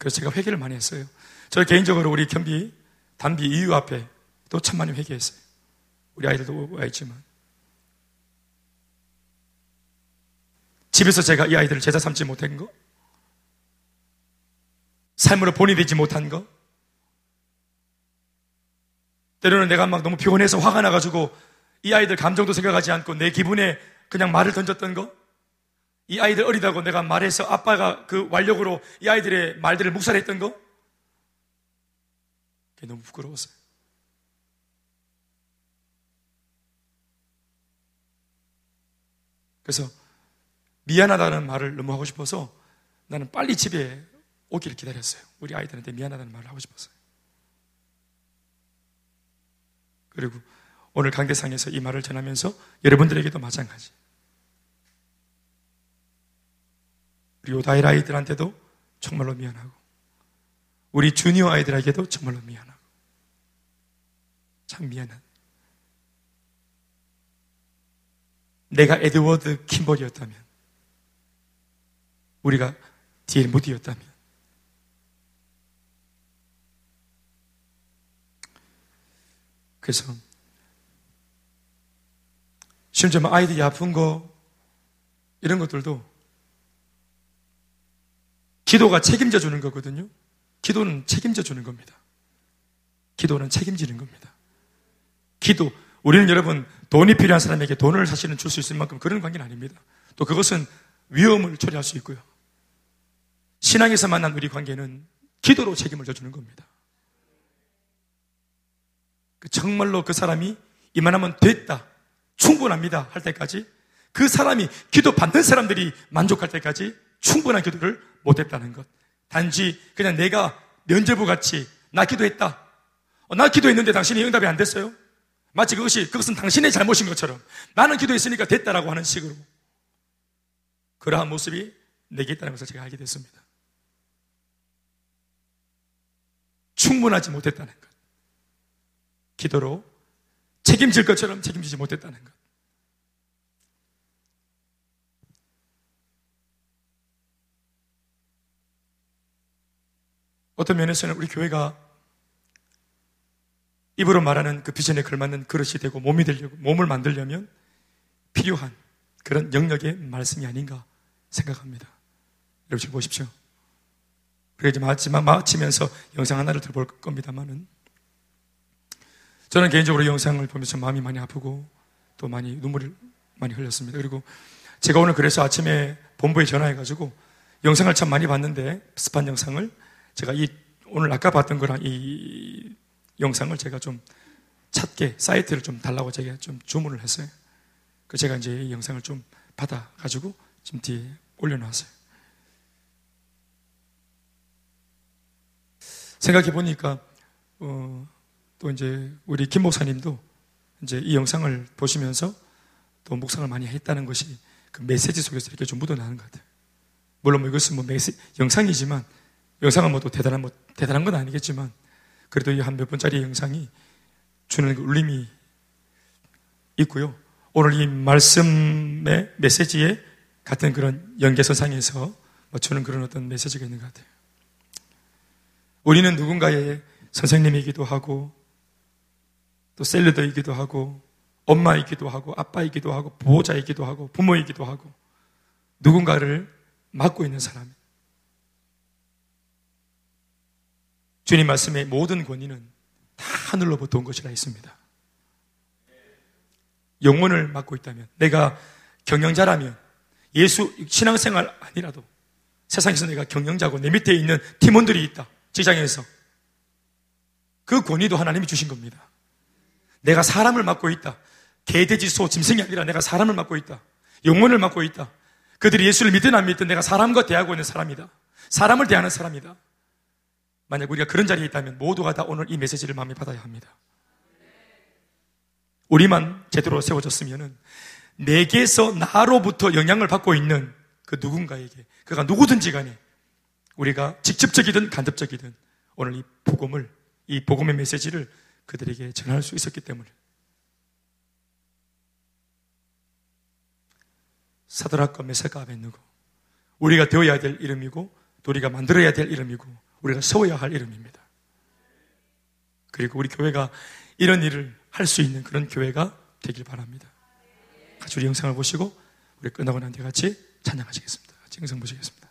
그래서 제가 회개를 많이 했어요. 저 개인적으로 우리 겸비, 단비 이유 앞에 또참 많이 회개했어요. 우리 아이들도 와 있지만. 집에서 제가 이 아이들을 제자 삼지 못한 거, 삶으로 본이 되지 못한 거, 때로는 내가 막 너무 피곤해서 화가 나가지고 이 아이들 감정도 생각하지 않고 내 기분에 그냥 말을 던졌던 거, 이 아이들 어리다고 내가 말해서 아빠가 그 완력으로 이 아이들의 말들을 묵살했던 거, 그게 너무 부끄러웠어요. 그래서 미안하다는 말을 너무 하고 싶어서 나는 빨리 집에 오기를 기다렸어요. 우리 아이들한테 미안하다는 말을 하고 싶었어요. 그리고 오늘 강대상에서 이 말을 전하면서 여러분들에게도 마찬가지. 오다일 아이들한테도 정말로 미안하고, 우리 주니어 아이들에게도 정말로 미안하고, 참 미안한. 내가 에드워드 킴벌이었다면, 우리가 디엘 무디였다면, 그래서 심지어 뭐 아이들이 아픈 거 이런 것들도 기도가 책임져 주는 거거든요. 기도는 책임져 주는 겁니다. 기도는 책임지는 겁니다. 기도 우리는 여러분 돈이 필요한 사람에게 돈을 사실은 줄 수 있을 만큼 그런 관계는 아닙니다. 또 그것은 위험을 초래할 수 있고요. 신앙에서 만난 우리 관계는 기도로 책임을 져주는 겁니다. 그 정말로 그 사람이 이만하면 됐다. 충분합니다. 할 때까지 그 사람이 기도 받는 사람들이 만족할 때까지 충분한 기도를 못했다는 것. 단지 그냥 내가 면제부 같이 나 기도했다. 어, 나 기도했는데 당신이 응답이 안 됐어요? 마치 그것이 그것은 당신의 잘못인 것처럼 나는 기도했으니까 됐다라고 하는 식으로 그러한 모습이 내게 있다는 것을 제가 알게 됐습니다. 충분하지 못했다는 것. 기도로 책임질 것처럼 책임지지 못했다는 것. 어떤 면에서는 우리 교회가 입으로 말하는 그 비전에 걸맞는 그릇이 되고 몸이 되려고 몸을 만들려면 필요한 그런 영역의 말씀이 아닌가 생각합니다. 여러분 보십시오. 그래 이제 마지막 마치면서 영상 하나를 들어볼 겁니다만은 저는 개인적으로 영상을 보면서 마음이 많이 아프고 또 많이 눈물을 많이 흘렸습니다. 그리고 제가 오늘 그래서 아침에 본부에 전화해가지고 영상을 참 많이 봤는데 스판 영상을 제가 이 오늘 아까 봤던 거랑 이 영상을 제가 좀 찾게 사이트를 좀 달라고 제가 좀 주문을 했어요. 그 제가 이제 이 영상을 좀 받아 가지고 지금 뒤에 올려놨어요. 생각해 보니까 어, 또 이제 우리 김 목사님도 이제 이 영상을 보시면서 또 묵상을 많이 했다는 것이 그 메시지 속에서 이렇게 좀 묻어나는 것 같아요. 물론 뭐 이것은 뭐 메시, 영상이지만 영상은 뭐 또 대단한 뭐 대단한 건 아니겠지만 그래도 이 한 몇 분짜리 영상이 주는 그 울림이 있고요. 오늘 이 말씀의 메시지에 같은 그런 연계선상에서 뭐 주는 그런 어떤 메시지가 있는 것 같아요. 우리는 누군가의 선생님이기도 하고 또 셀러더이기도 하고 엄마이기도 하고 아빠이기도 하고 보호자이기도 하고 부모이기도 하고 누군가를 맡고 있는 사람. 주님 말씀의 모든 권위는 다 하늘로부터 온 것이라 했습니다. 영혼을 맡고 있다면, 내가 경영자라면, 예수 신앙생활 아니라도 세상에서 내가 경영자고 내 밑에 있는 팀원들이 있다. 직장에서. 그 권위도 하나님이 주신 겁니다. 내가 사람을 맡고 있다. 개돼지소 짐승이 아니라 내가 사람을 맡고 있다. 영혼을 맡고 있다. 그들이 예수를 믿든 안 믿든 내가 사람과 대하고 있는 사람이다. 사람을 대하는 사람이다. 만약 우리가 그런 자리에 있다면 모두가 다 오늘 이 메시지를 마음에 받아야 합니다. 우리만 제대로 세워졌으면 내게서 나로부터 영향을 받고 있는 그 누군가에게 그가 누구든지 간에 우리가 직접적이든 간접적이든 오늘 이 복음을 이 복음의 메시지를 그들에게 전할 수 있었기 때문에 사드락과 메사가 아벤누고 우리가 되어야 될 이름이고 또 우리가 만들어야 될 이름이고 우리가 세워야 할 이름입니다. 그리고 우리 교회가 이런 일을 할 수 있는 그런 교회가 되길 바랍니다. 같이 우리 영상을 보시고 우리 끝나고 난 뒤에 같이 찬양하시겠습니다. 같이 영상 보시겠습니다.